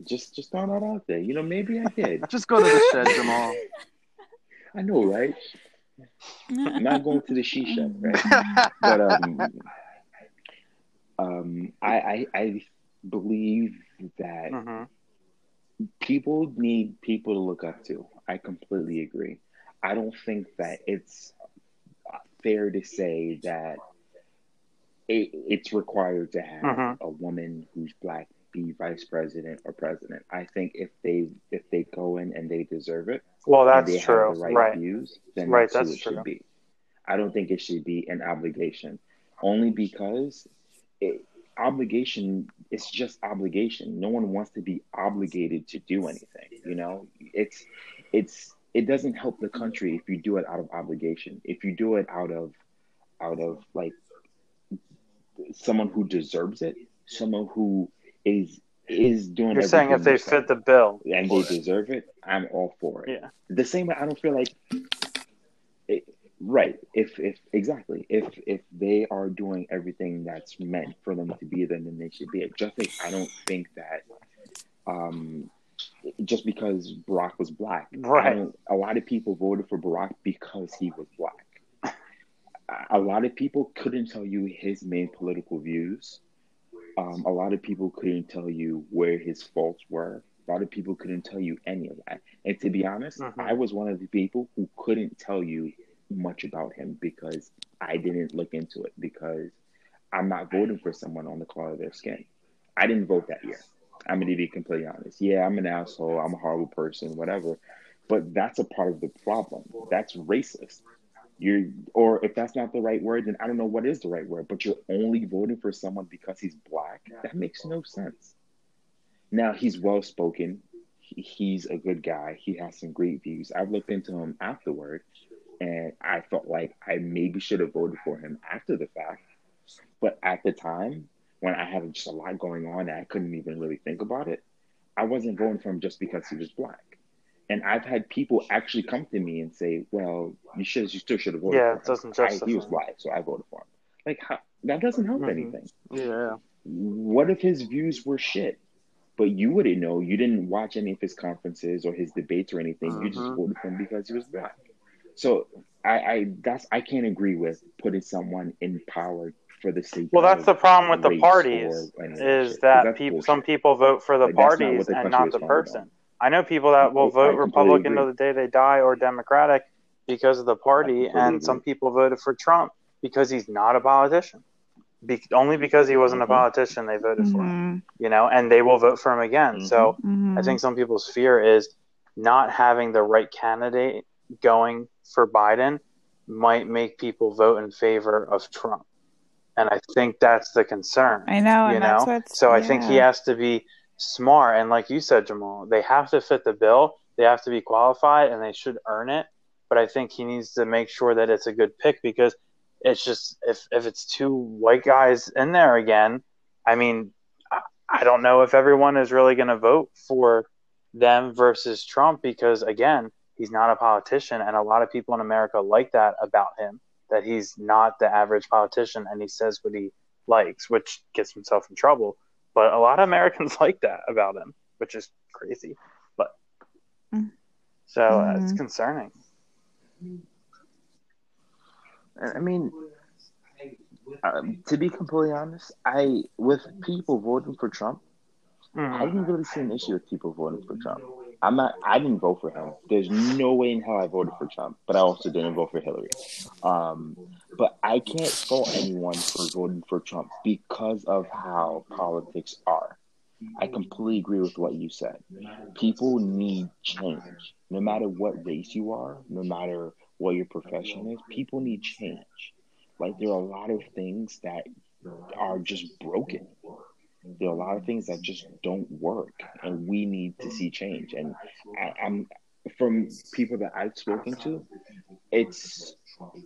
Just, just throwing that out there. You know, maybe I did. Just go to the shed, Jamal. I know, right? I'm not going to the shisha, right? [LAUGHS] But um, um, I, I, I believe that hmm people need people to look up to. I completely agree. I don't think that it's fair to say that it, it's required to have Mhm. a woman who's black be vice president or president. I think if they if they go in and they deserve it, Well, that's true. right, Right. views, then Right, that's, that's it true. should be. I don't think it should be an obligation, only because it, obligation is just obligation. No one wants to be obligated to do anything. You know, it's it's it doesn't help the country if you do it out of obligation. If you do it out of out of like someone who deserves it, someone who is is doing. You're saying if they fit the bill. and they deserve it, I'm all for it. Yeah. The same way I don't feel like it, right. If if exactly if if they are doing everything that's meant for them to be there, then they should be it. Just like I don't think that um just because Barack was black, Right. a lot of people voted for Barack because he was black. A- lot of people couldn't tell you his main political views. Um, a lot of people couldn't tell you where his faults were. A lot of people couldn't tell you any of that. And to be honest, Mhm. I was one of the people who couldn't tell you much about him because I didn't look into it because I'm not voting for someone on the color of their skin. I didn't vote that year. I'm going to be completely honest. Yeah, I'm an asshole. I'm a horrible person, whatever. But that's a part of the problem. That's racist. You're, or if that's not the right word, then I don't know what is the right word. But you're only voting for someone because he's black. That makes no sense. Now he's well spoken. He's a good guy. He has some great views. I've looked into him afterward, and I felt like I maybe should have voted for him after the fact. But at the time, when I had just a lot going on and I couldn't even really think about it, I wasn't voting for him just because he was black. And I've had people actually come to me and say, "Well, you should, you still should have voted Yeah, for him. it doesn't I, he was black, so I voted for him." Like how, that doesn't help Mhm. anything. Yeah. What if his views were shit? But you wouldn't know. You didn't watch any of his conferences or his debates or anything. You just Mhm. voted for him because he was black. So I, I that's I can't agree with putting someone in power for the sake. Well, that's the problem with the parties or is that people, some people vote for the Like, that's not parties the and not the founded on. person. I know people that will I vote completely Republican agree. to the day they die or Democratic because of the party, and agree. some people voted for Trump because he's not a politician. Be- only because he wasn't a Mhm. politician, they voted for him. You know, and they will vote for him again. So Mhm. I think some people's fear is not having the right candidate going for Biden might make people vote in favor of Trump. And I think that's the concern. I know, you and know? So I think he has to be smart. And like you said, Jamal, they have to fit the bill. They have to be qualified and they should earn it. But I think he needs to make sure that it's a good pick because it's just if if it's two white guys in there again, I mean, I don't know if everyone is really going to vote for them versus Trump because again, he's not a politician and a lot of people in America like that about him that he's not the average politician and he says what he likes, which gets himself in trouble. But a lot of Americans [LAUGHS] like that about him, which is crazy. But Mm. so uh, it's Mhm. concerning. I mean, um, to be completely honest, I with people voting for Trump, I Mhm. didn't really see an issue with people voting for Trump. I'm not. I didn't vote for him. There's no way in hell I voted for Trump, but I also didn't vote for Hillary. Um, but I can't fault anyone for voting for Trump because of how politics are. I completely agree with what you said. People need change, no matter what race you are, no matter what your profession is. People need change. Like there are a lot of things that are just broken there are a lot of things that just don't work and we need to see change. And I, i'm from people that i've spoken to it's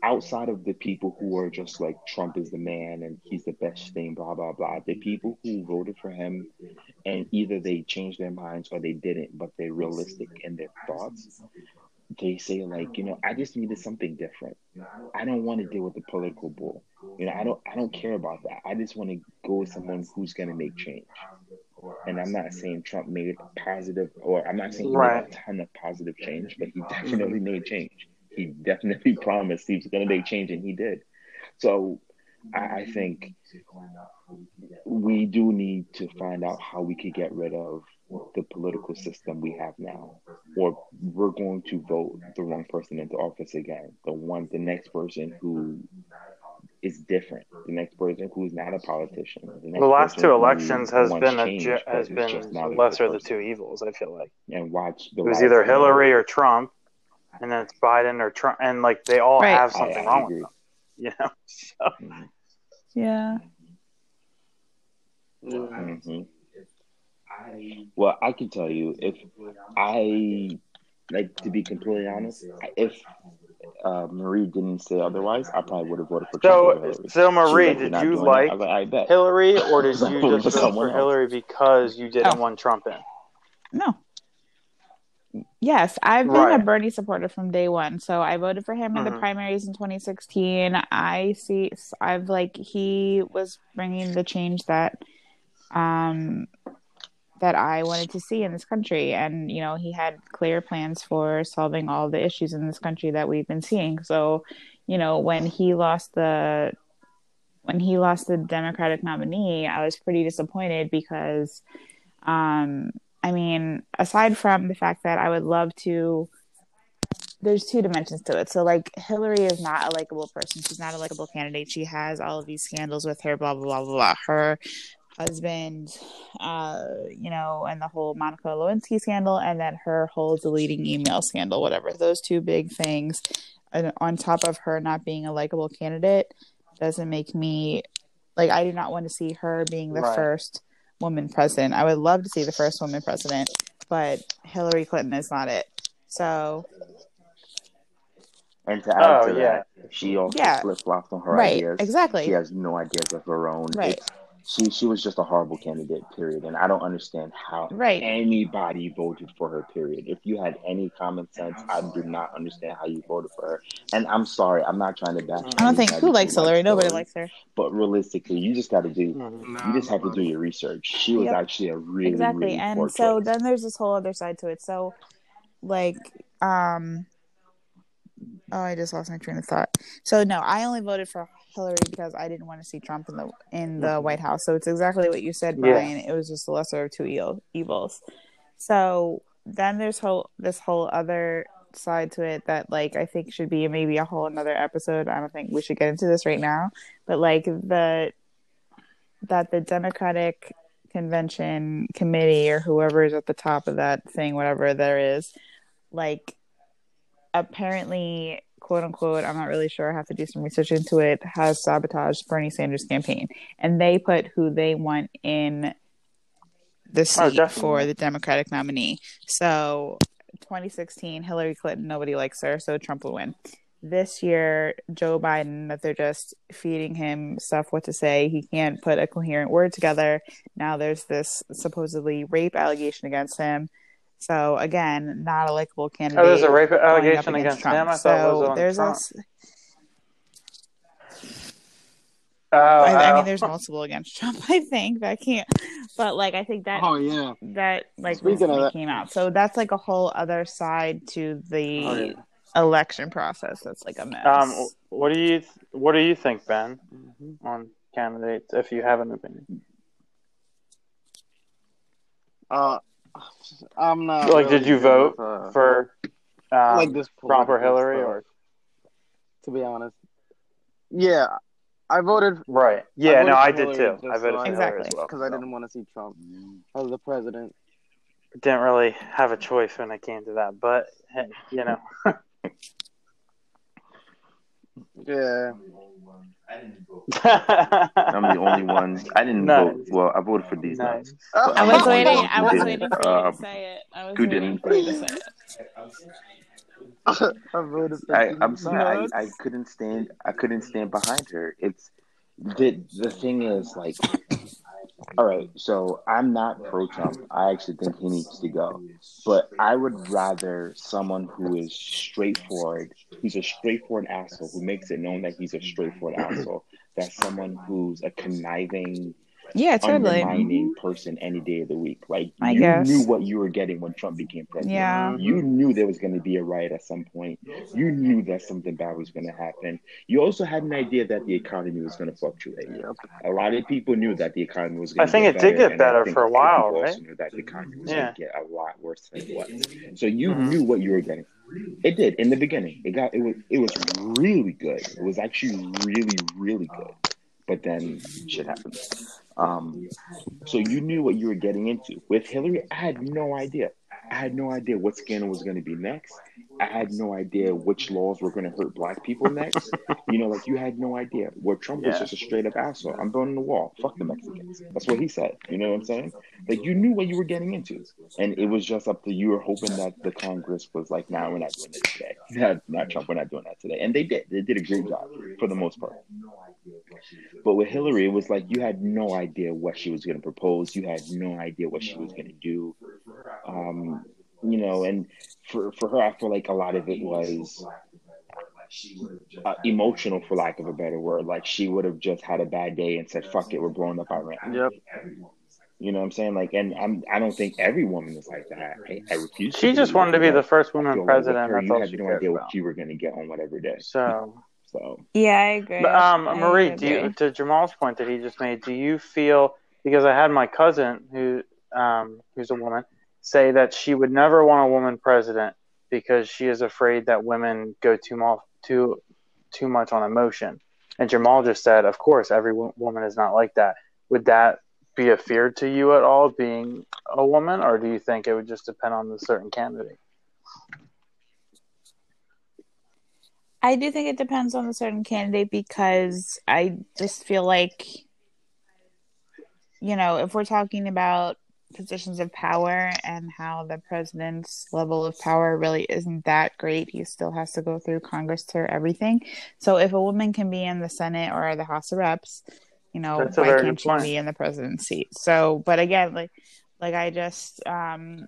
outside of the people who are just like trump is the man and he's the best thing blah blah blah. The people who voted for him and either they changed their minds or they didn't but they're realistic in their thoughts they say like you know i just needed something different. I don't want to deal with the political bull. You know i don't i don't care about that. I just want to go with someone who's going to make change. And i'm not saying trump made positive or i'm not saying he Right. made a ton of positive change but he definitely made change. He definitely [LAUGHS] promised he was going to make change and he did. So I, I think we do need to find out how we could get rid of the political system we have now, or we're going to vote the wrong person into office again. The one, the next person who is different, the next person who's not a politician. The, next The last two elections has been a ju- has been just not the a good lesser of the two evils. I feel like And watch the it was either one. Hillary or Trump, and then it's Biden or Trump, and like they all Right. have something I wrong agree. with them. [LAUGHS] You know, so Mhm. Yeah. Mhm. Well, I can tell you if I like to be completely honest, if uh, Marie didn't say otherwise, I probably would have voted for Trump so Hillary. so Marie, did you like I like, I bet. Hillary or did [LAUGHS] you just for vote for else. Hillary because you didn't Oh. want Trump in? No. Yes, I've been a Bernie supporter from day one. So I voted for him in the Mhm. primaries in 2016. I see, I've like, he was bringing the change that, um, that I wanted to see in this country. And, you know, he had clear plans for solving all the issues in this country that we've been seeing. So, you know, when he lost the, when he lost the Democratic nominee, I was pretty disappointed because, um, I mean, aside from the fact that I would love to, there's two dimensions to it. So, like, Hillary is not a likable person. She's not a likable candidate. She has all of these scandals with her, blah, blah, blah, blah, blah. Her husband, uh, you know, and the whole Monica Lewinsky scandal, and then her whole deleting email scandal, whatever. Those two big things, and on top of her not being a likable candidate, doesn't make me like, I do not want to see her being the Right. first woman president. I would love to see the first woman president, but Hillary Clinton is not it. So, And to add Oh, to yeah. that, she also Yeah. flip flopped on her right, ideas. exactly. She has no ideas of her own. Right. It's, she she was just a horrible candidate. Period. And I don't understand how Right. anybody voted for her. Period. If you had any common sense, I do not understand how you voted for her. And I'm sorry, I'm not trying to bash. I don't think who likes Hillary. Nobody Hillary, likes her. But realistically, you just got to do. You just have to do your research. She was Yep. actually a really exactly really and poor so choice. then there's this whole other side to it so like um oh i just lost my train of thought so no i only voted for hillary because i didn't want to see trump in the in the white house. So it's exactly what you said Mm-hmm. Yeah. brian. It was just the lesser of two evil, evils. So then there's whole this whole other side to it that like i think should be maybe a whole another episode. I don't think we should get into this right now. But like the that the Democratic convention committee or whoever is at the top of that thing, whatever there is, like apparently quote unquote, I'm not really sure, I have to do some research into it, has sabotaged Bernie Sanders' campaign. And they put who they want in the oh, seat definitely. for the Democratic nominee. So 2016, Hillary Clinton, nobody likes her, so Trump will win. This year, Joe Biden, that they're just feeding him stuff what to say. He can't put a coherent word together. Now there's this supposedly rape allegation against him. So again, not a likable candidate. Oh, there's a rape allegation against Trump. him. I thought so it was on there's Trump. also, Oh, I, I oh. mean, there's multiple against Trump. [LAUGHS] I think that can't, but like I think that Oh yeah. that like Speaking of recently that- came out. So that's like a whole other side to the Oh, yeah. election process. That's like a mess. Um, what do you what do you think, Ben, Mhm. on candidates? If you have an opinion, Uh, I'm not. like, really did you vote with, uh, for um, like this or Hillary, stuff, or to be honest? Yeah, I voted right? Yeah, voted no, I did too. I voted I- Hillary Exactly. as well. because I didn't want to see Trump as the president. didn't really have a choice when it came to that, but hey, you know, [LAUGHS] Yeah, I didn't vote. [LAUGHS] I'm the only one. I didn't Nice. vote. Well, I voted for these Nice. nuts. I I'm was the waiting. I was didn't. waiting for you Um, to say it. I was who didn't? for you to say it. [LAUGHS] I voted for I, I'm sorry. I. I couldn't stand. I couldn't stand behind her. It's the the thing is like, all right. So I'm not pro Trump. I actually think he needs to go. But I would rather someone who is straightforward. he's a straightforward asshole who makes it known that he's a straightforward asshole. That's someone who's a conniving, Yeah, totally. undermining person any day of the week. Like I you guess. knew what you were getting when Trump became president. Yeah. You knew there was going to be a riot at some point. You knew that something bad was going to happen. You also had an idea that the economy was going to fluctuate. Yep. A lot of people knew that the economy was going I to think get it did get better for a while, people also right? knew that the economy was Yeah. going to get a lot worse than it was. So you Mhm. knew what you were getting. It did in the beginning. It got it was it was really good. It was actually really really good. But then shit happened. Um, so you knew what you were getting into. With Hillary, I had no idea. I had no idea what scandal was going to be next. I had no idea which laws were going to hurt black people next. you know, like you had no idea. Where Trump was just a straight up asshole. I'm building the wall. Fuck the Mexicans. That's what he said. You know what I'm saying? Like you knew what you were getting into, and it was just up to you. Were hoping that the Congress was like, "Nah, we're not doing this today. [LAUGHS] Not, not Trump. We're not doing that today." And they did. They did a great job for the most part. But with Hillary, it was like you had no idea what she was going to propose. You had no idea what she was going to do. Um, you know, and for for her, I feel like a lot of it was uh, emotional, for lack of a better word. Like she would have just had a bad day and said, "Fuck it, we're blowing up Iran." Yep. You know what I'm saying? Like, and I'm I don't think every woman is like that. I, I refuse. She to just wanted to be the first woman feel like with president. her, That's you all had she no cares idea about. what you were going to get on whatever day. So, [LAUGHS] So Yeah, I agree. but, um, I Marie, do you, to Jamal's point that he just made, do you feel because I had my cousin who, um, who's a woman, say that she would never want a woman president because she is afraid that women go too much too too much on emotion. And Jamal just said, of course, every wo- woman is not like that. Would that be a fear to you at all, being a woman, or do you think it would just depend on the certain candidate? I do think it depends on the certain candidate because I just feel like, you know, if we're talking about positions of power and how the president's level of power really isn't that great, he still has to go through Congress for everything. So if a woman can be in the Senate or the House of Reps, you know, That's why can't she point. be in the president's seat? So, but again, like, like I just, um,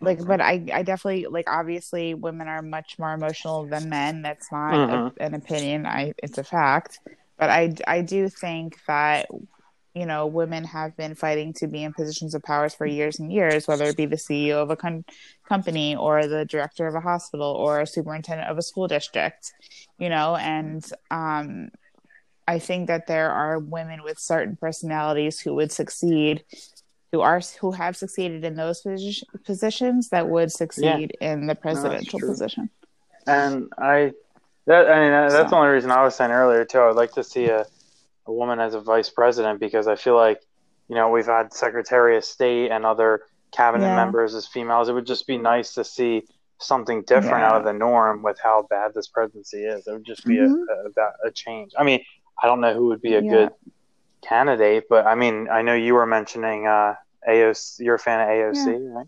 like but i i definitely like obviously women are much more emotional than men that's not Mhm. a, an opinion i it's a fact but i i do think that you know women have been fighting to be in positions of powers for years and years whether it be the ceo of a con- company or the director of a hospital or a superintendent of a school district you know and um i think that there are women with certain personalities who would succeed who are who have succeeded in those posi- positions that would succeed in the presidential true. position. And I, that I mean, that's So. the only reason I was saying earlier too. I would like to see a a woman as a vice president because I feel like, you know, we've had Secretary of State and other cabinet Yeah. members as females. It would just be nice to see something different Yeah. out of the norm with how bad this presidency is. It would just be Mhm. a, a, a change. I mean, I don't know who would be a Yeah. good candidate, but I mean, I know you were mentioning uh, AOC. You're a fan of AOC, right?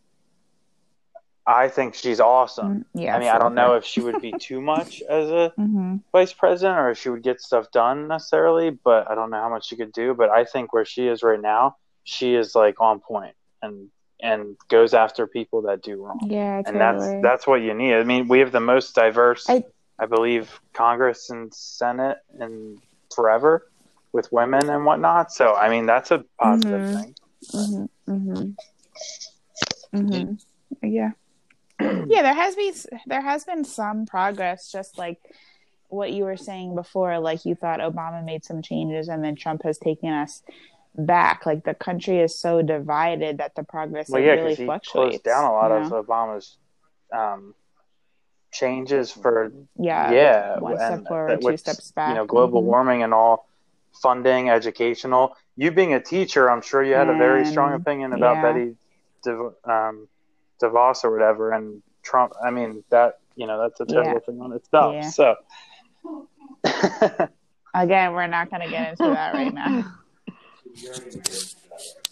I think she's awesome. Mm, Yeah. I mean, I don't know if she would be too much [LAUGHS] as a hmm vice president or if she would get stuff done necessarily, but I don't know how much she could do. But I think where she is right now, she is like on point and and goes after people that do wrong. Yeah, totally. And that's that's what you need. I mean, we have the most diverse, I, I- believe, Congress and Senate and forever with women and whatnot. So I mean, that's a positive Mhm. thing. hmm hmm hmm Yeah. Yeah, there has been there has been some progress, just like what you were saying before. Like you thought Obama made some changes, and then Trump has taken us back. Like the country is so divided that the progress Well, like, yeah, really he fluctuates. closed down a lot you of know? Obama's um, changes for yeah, yeah, one and step forward, two steps back. You know, global Mhm. warming and all funding, educational. You being a teacher, I'm sure you had a very strong opinion about yeah. Betty um, DeVos or whatever, and Trump. I mean, that you know, that's a terrible Yeah. thing on itself. Yeah. So. [LAUGHS] [LAUGHS] Again, we're not going to get into that right now.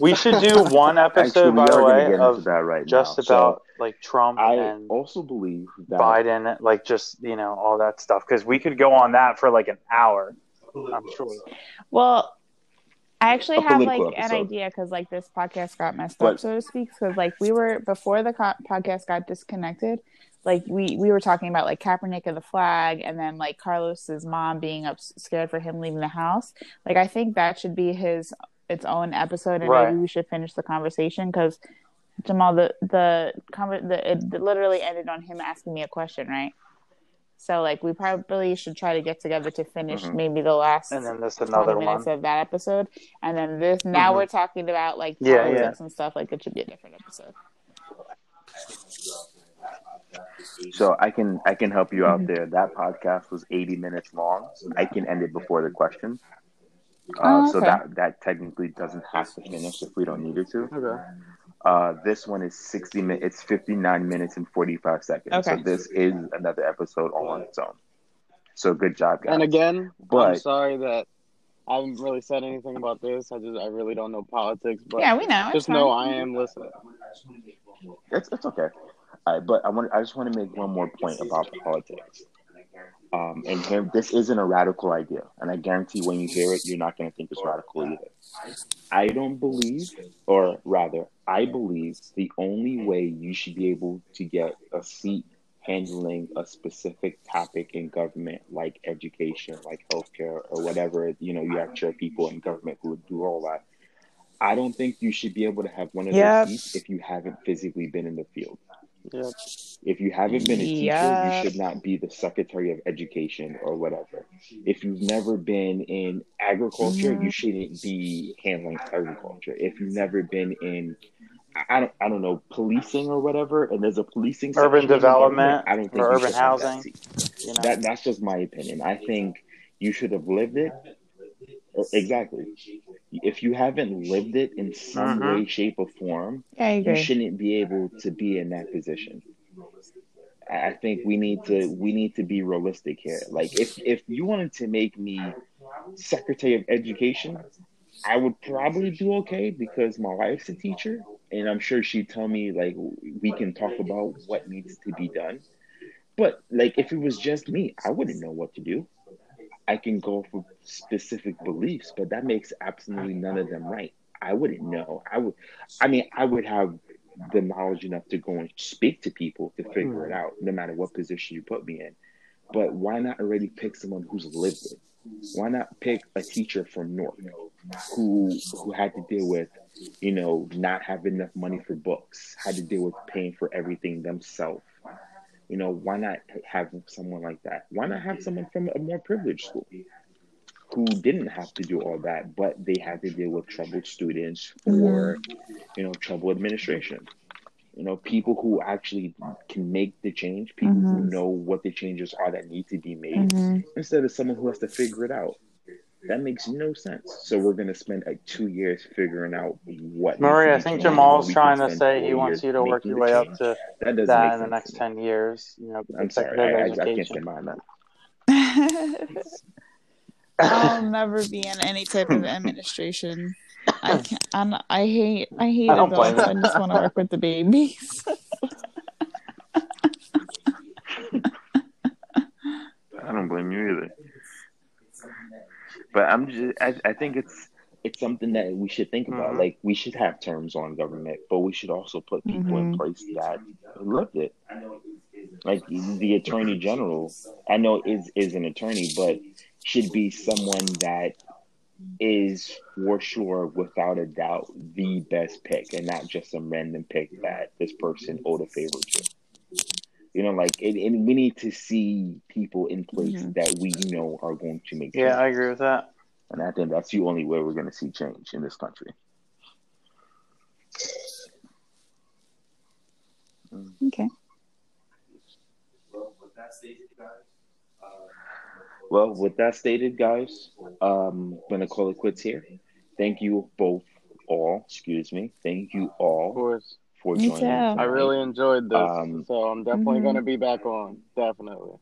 we should do one episode, we by the way, of that right just now. about like Trump So I and also believe that Biden, like just you know all that stuff, because we could go on that for like an hour. I'm sure. Well, I actually have like political an idea because like this podcast got messed up, so to speak. Because like we were before the co- podcast got disconnected, like we we were talking about like Kaepernick and the flag, and then like Carlos's mom being up scared for him leaving the house. Like I think that should be his its own episode, and Right. maybe we should finish the conversation because Jamal, the the conver- the it literally ended on him asking me a question, right? So like we probably should try to get together to finish Mhm. maybe the last And then this 20 another minutes one. of that episode, and then this. Now Mhm. we're talking about like Yeah, politics and stuff. Like it should be a different episode. So I can I can help you out Mhm. there. That podcast was 80 minutes long. I can end it before the question. Uh, Oh, So that that technically doesn't have to finish if we don't need it to. Okay. Uh, this one is 60 minutes. It's 59 minutes and 45 seconds. Okay. So this is another episode all on its own. So good job, guys. And again, but, I'm sorry that I haven't really said anything about this. I just I really don't know politics, but yeah, we know. Just know. I am listening. It's, it's okay. All right, but I want I just want to make one more point about politics. Um, and this isn't a radical idea, and I guarantee when you hear it, you're not going to think it's radical either. I don't believe, or rather, I believe the only way you should be able to get a seat handling a specific topic in government, like education, like healthcare, or whatever, you know, you have chair people in government who would do all that. I don't think you should be able to have one of Yep. those seats if you haven't physically been in the field. Yep. If you haven't been a teacher, Yep. you should not be the secretary of education or whatever. If you've never been in agriculture, you mm. shouldn't be handling agriculture. If you've never been in, I- I don't, I don't know, policing or whatever, and there's a policing Urban section in the development I don't think or urban should have that housing. You know, That that's just my opinion. I think you should have lived it. Or- Exactly. If you haven't lived it in some Mhm. way, shape, or form, you shouldn't be able to be in that position. I I think we need to we need to be realistic here. Like if if you wanted to make me secretary of education, I would probably do okay because my wife's a teacher and I'm sure she'd tell me like we can talk about what needs to be done. But like if it was just me, I wouldn't know what to do. I can go for specific beliefs, but that makes absolutely none of them right. I wouldn't know. I would I mean I would have the knowledge enough to go and speak to people to figure it out, no matter what position you put me in. But why not already pick someone who's lived it? Why not pick a teacher from North who who had to deal with, you know, not having enough money for books, had to deal with paying for everything themselves. You know, why not have someone like that? Why not have someone from a more privileged school who didn't have to do all that, but they had to deal with troubled students or, you know, troubled administration. You know, people who actually can make the change, people who Mhm. know what the changes are that need to be made, Mhm. instead of someone who has to figure it out. That makes no sense. So we're gonna spend like two years figuring out what. Marie, I needs to be think changed, Jamal's trying to say he wants you to work your way up to That that in the next ten years. You know, I'm sorry, executive I, I, I can't education. stand behind that. [LAUGHS] I'll never be in any type of administration. I [LAUGHS] can't. I'm, I hate. I hate I don't blame adults. I just want to work with the babies. I don't blame you either. But I'm just, I, I think it's it's something that we should think about. Mhm. Like we should have terms on government, but we should also put people in Mhm. place that live it. Like the attorney general, I know is is an attorney, but should be someone that is for sure, without a doubt, the best pick, and not just some random pick that this person owed a favor to. You know, like, and, and we need to see people in place Mhm. that we know are going to make Yeah, I agree with that. And I think that's the only way we're going to see change in this country. okay. Well, with that stated, guys, uh, Well, with that stated, guys, um, I'm going to call it quits here. Thank you both, all, excuse me. Thank you Of all course. For Me joining. too. I really enjoyed this, Um, so I'm definitely Mhm. going to be back on. Definitely.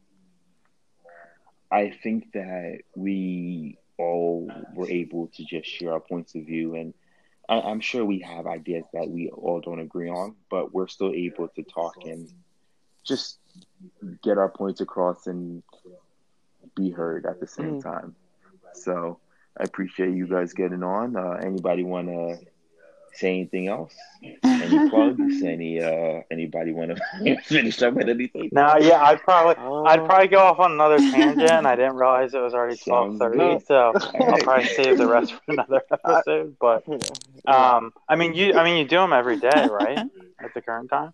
I think that we all were able to just share our points of view, and I, I'm sure we have ideas that we all don't agree on, but we're still able to talk and just get our points across and be heard at the same time. So I appreciate you guys getting on. Uh, anybody want to say anything else? Any plugs? [LAUGHS] Any uh, anybody want to [LAUGHS] finish up with anything? No, yeah, I'd probably Uh, I'd probably go off on another tangent. I didn't realize it was already twelve Sounds thirty, so I'll probably save the rest for another [LAUGHS] episode. But um, I mean, you I mean you do them every day, right? At the current time,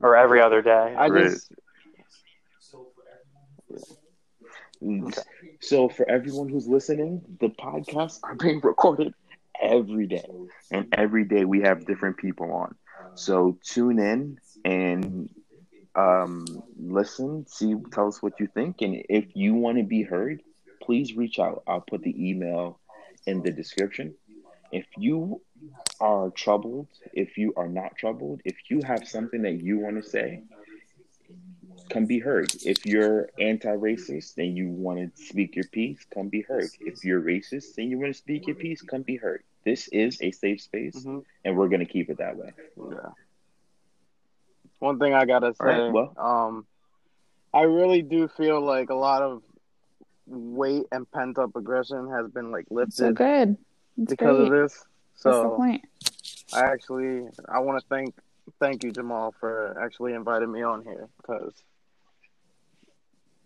or every other day? I Right. just So for everyone who's listening, the podcasts are being recorded every day, and every day we have different people on. So tune in and um, listen, see, tell us what you think, and if you want to be heard, please reach out. I'll put the email in the description. If you are troubled, if you are not troubled, if you have something that you want to say, come be heard. If you're anti-racist and you want to speak your piece, come be heard. If you're racist and you want to speak your piece, come be heard. This is a safe space, Mhm. and we're going to keep it that way. Yeah. One thing I gotta say, All right, well. um, I really do feel like a lot of weight and pent up aggression has been like lifted. so lifted good. It's because great. of this. That's the So point. I actually I want to thank thank you Jamal for actually inviting me on here because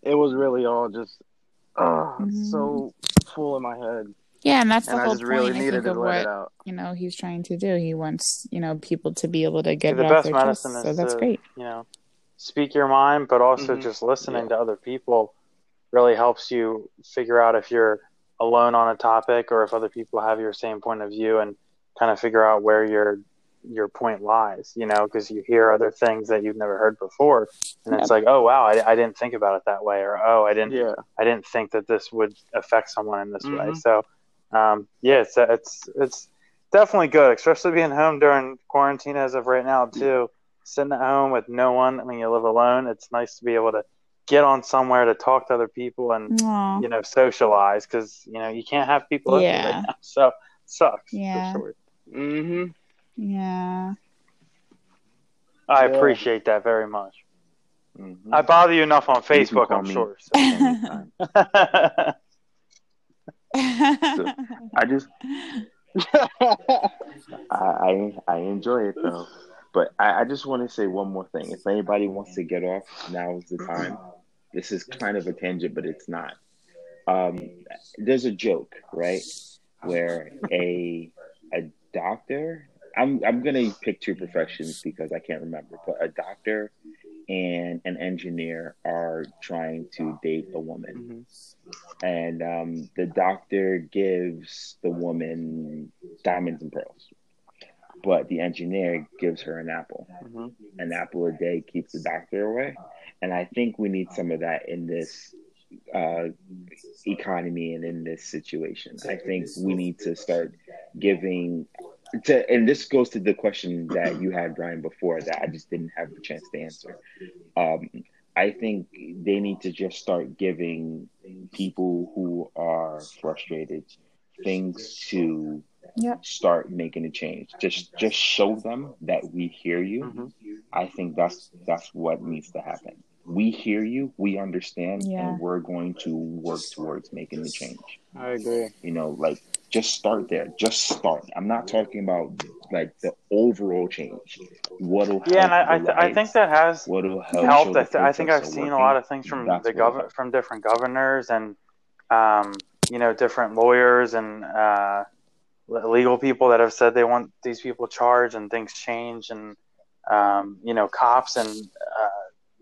it was really all just uh, Mhm. so full in my head, Yeah, and that's the and I whole just point. really I think of what you know he's trying to do. He wants you know people to be able to get the it off best their medicine chest. is So that's to, great. you know, speak your mind, but also Mhm. just listening Yeah. to other people really helps you figure out if you're alone on a topic or if other people have your same point of view and kind of figure out where your your point lies, you know, because you hear other things that you've never heard before, and it's like, oh wow, I, I didn't think about it that way, or oh, I didn't Yeah, I didn't think that this would affect someone in this way. Mhm. So, um, yeah, it's it's it's definitely good, especially being home during quarantine as of right now too. Sitting at home with no one, I mean, you live alone, it's nice to be able to get on somewhere to talk to other people and Aw. you know socialize because you know you can't have people Yeah. right now. [LAUGHS] So sucks. for Yeah. sure. mm-hmm. Yeah. I Yeah. appreciate that very much. Mhm. I bother you enough on Facebook, I'm me sure. anytime. [LAUGHS] I just [LAUGHS] I, I I enjoy it though. But I, I just want to say one more thing. If anybody wants to get off, now is the time. This is kind of a tangent, but it's not. Um, there's a joke, right, where a a doctor. I'm I'm gonna pick two professions because I can't remember, but a doctor and an engineer are trying to date a woman mm-hmm. and um, the doctor gives the woman diamonds and pearls, but the engineer gives her an apple. Mm-hmm. An apple a day keeps the doctor away, and I think we need some of that in this uh, economy and in this situation. I think we need to start giving to, and this goes to the question that you had, Brian, before that I just didn't have the chance to answer. Um, I think they need to just start giving people who are frustrated things to Yep. start making a change. Just just show them that we hear you. Mhm. I think that's that's what needs to happen. We hear you, we understand, Yeah. and we're going to work towards making the change. I agree. You know, like just start there. Just start. I'm not talking about like the overall change. What'll help Yeah, and I I, th- I think that has what'll help helped. I, th- I think I've protests are seen a lot of things from That's the what'll gov- from different governors and um, you know different lawyers and uh, legal people that have said they want these people charged and things change and um, you know cops and uh,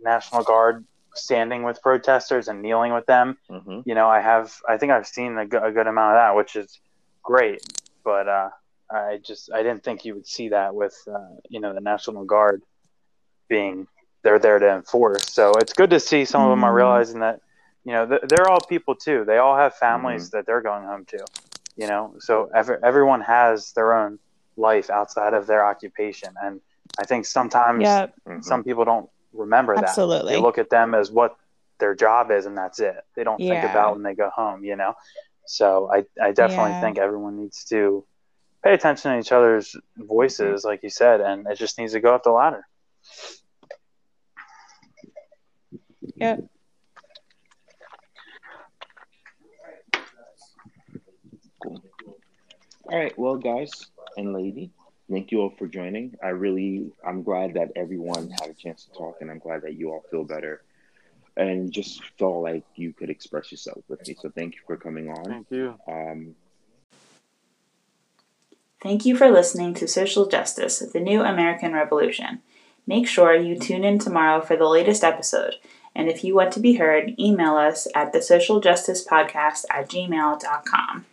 National Guard standing with protesters and kneeling with them. Mhm. You know, I have I think I've seen a, go- a good amount of that, which is great. But uh, I just I didn't think you would see that with uh, you know the National Guard being they're there to enforce. So it's good to see some of them are Mhm. realizing that you know th- they're all people too. They all have families that they're going home to. You know, so ev- everyone has their own life outside of their occupation, and I think sometimes Yeah, Mhm. some people don't remember that. absolutely. They look at them as what their job is, and that's it. They don't think about when they go home. You know, so I I definitely Yeah. think everyone needs to pay attention to each other's voices, mm-hmm. like you said, and it just needs to go up the ladder. Yep. All right, well, guys and lady, thank you all for joining. I really, I'm glad that everyone had a chance to talk, and I'm glad that you all feel better and just felt like you could express yourself with me. So thank you for coming on. Thank you. Um, Thank you for listening to Social Justice, the new American Revolution. Make sure you tune in tomorrow for the latest episode. And if you want to be heard, email us at the social justice podcast at gmail.com.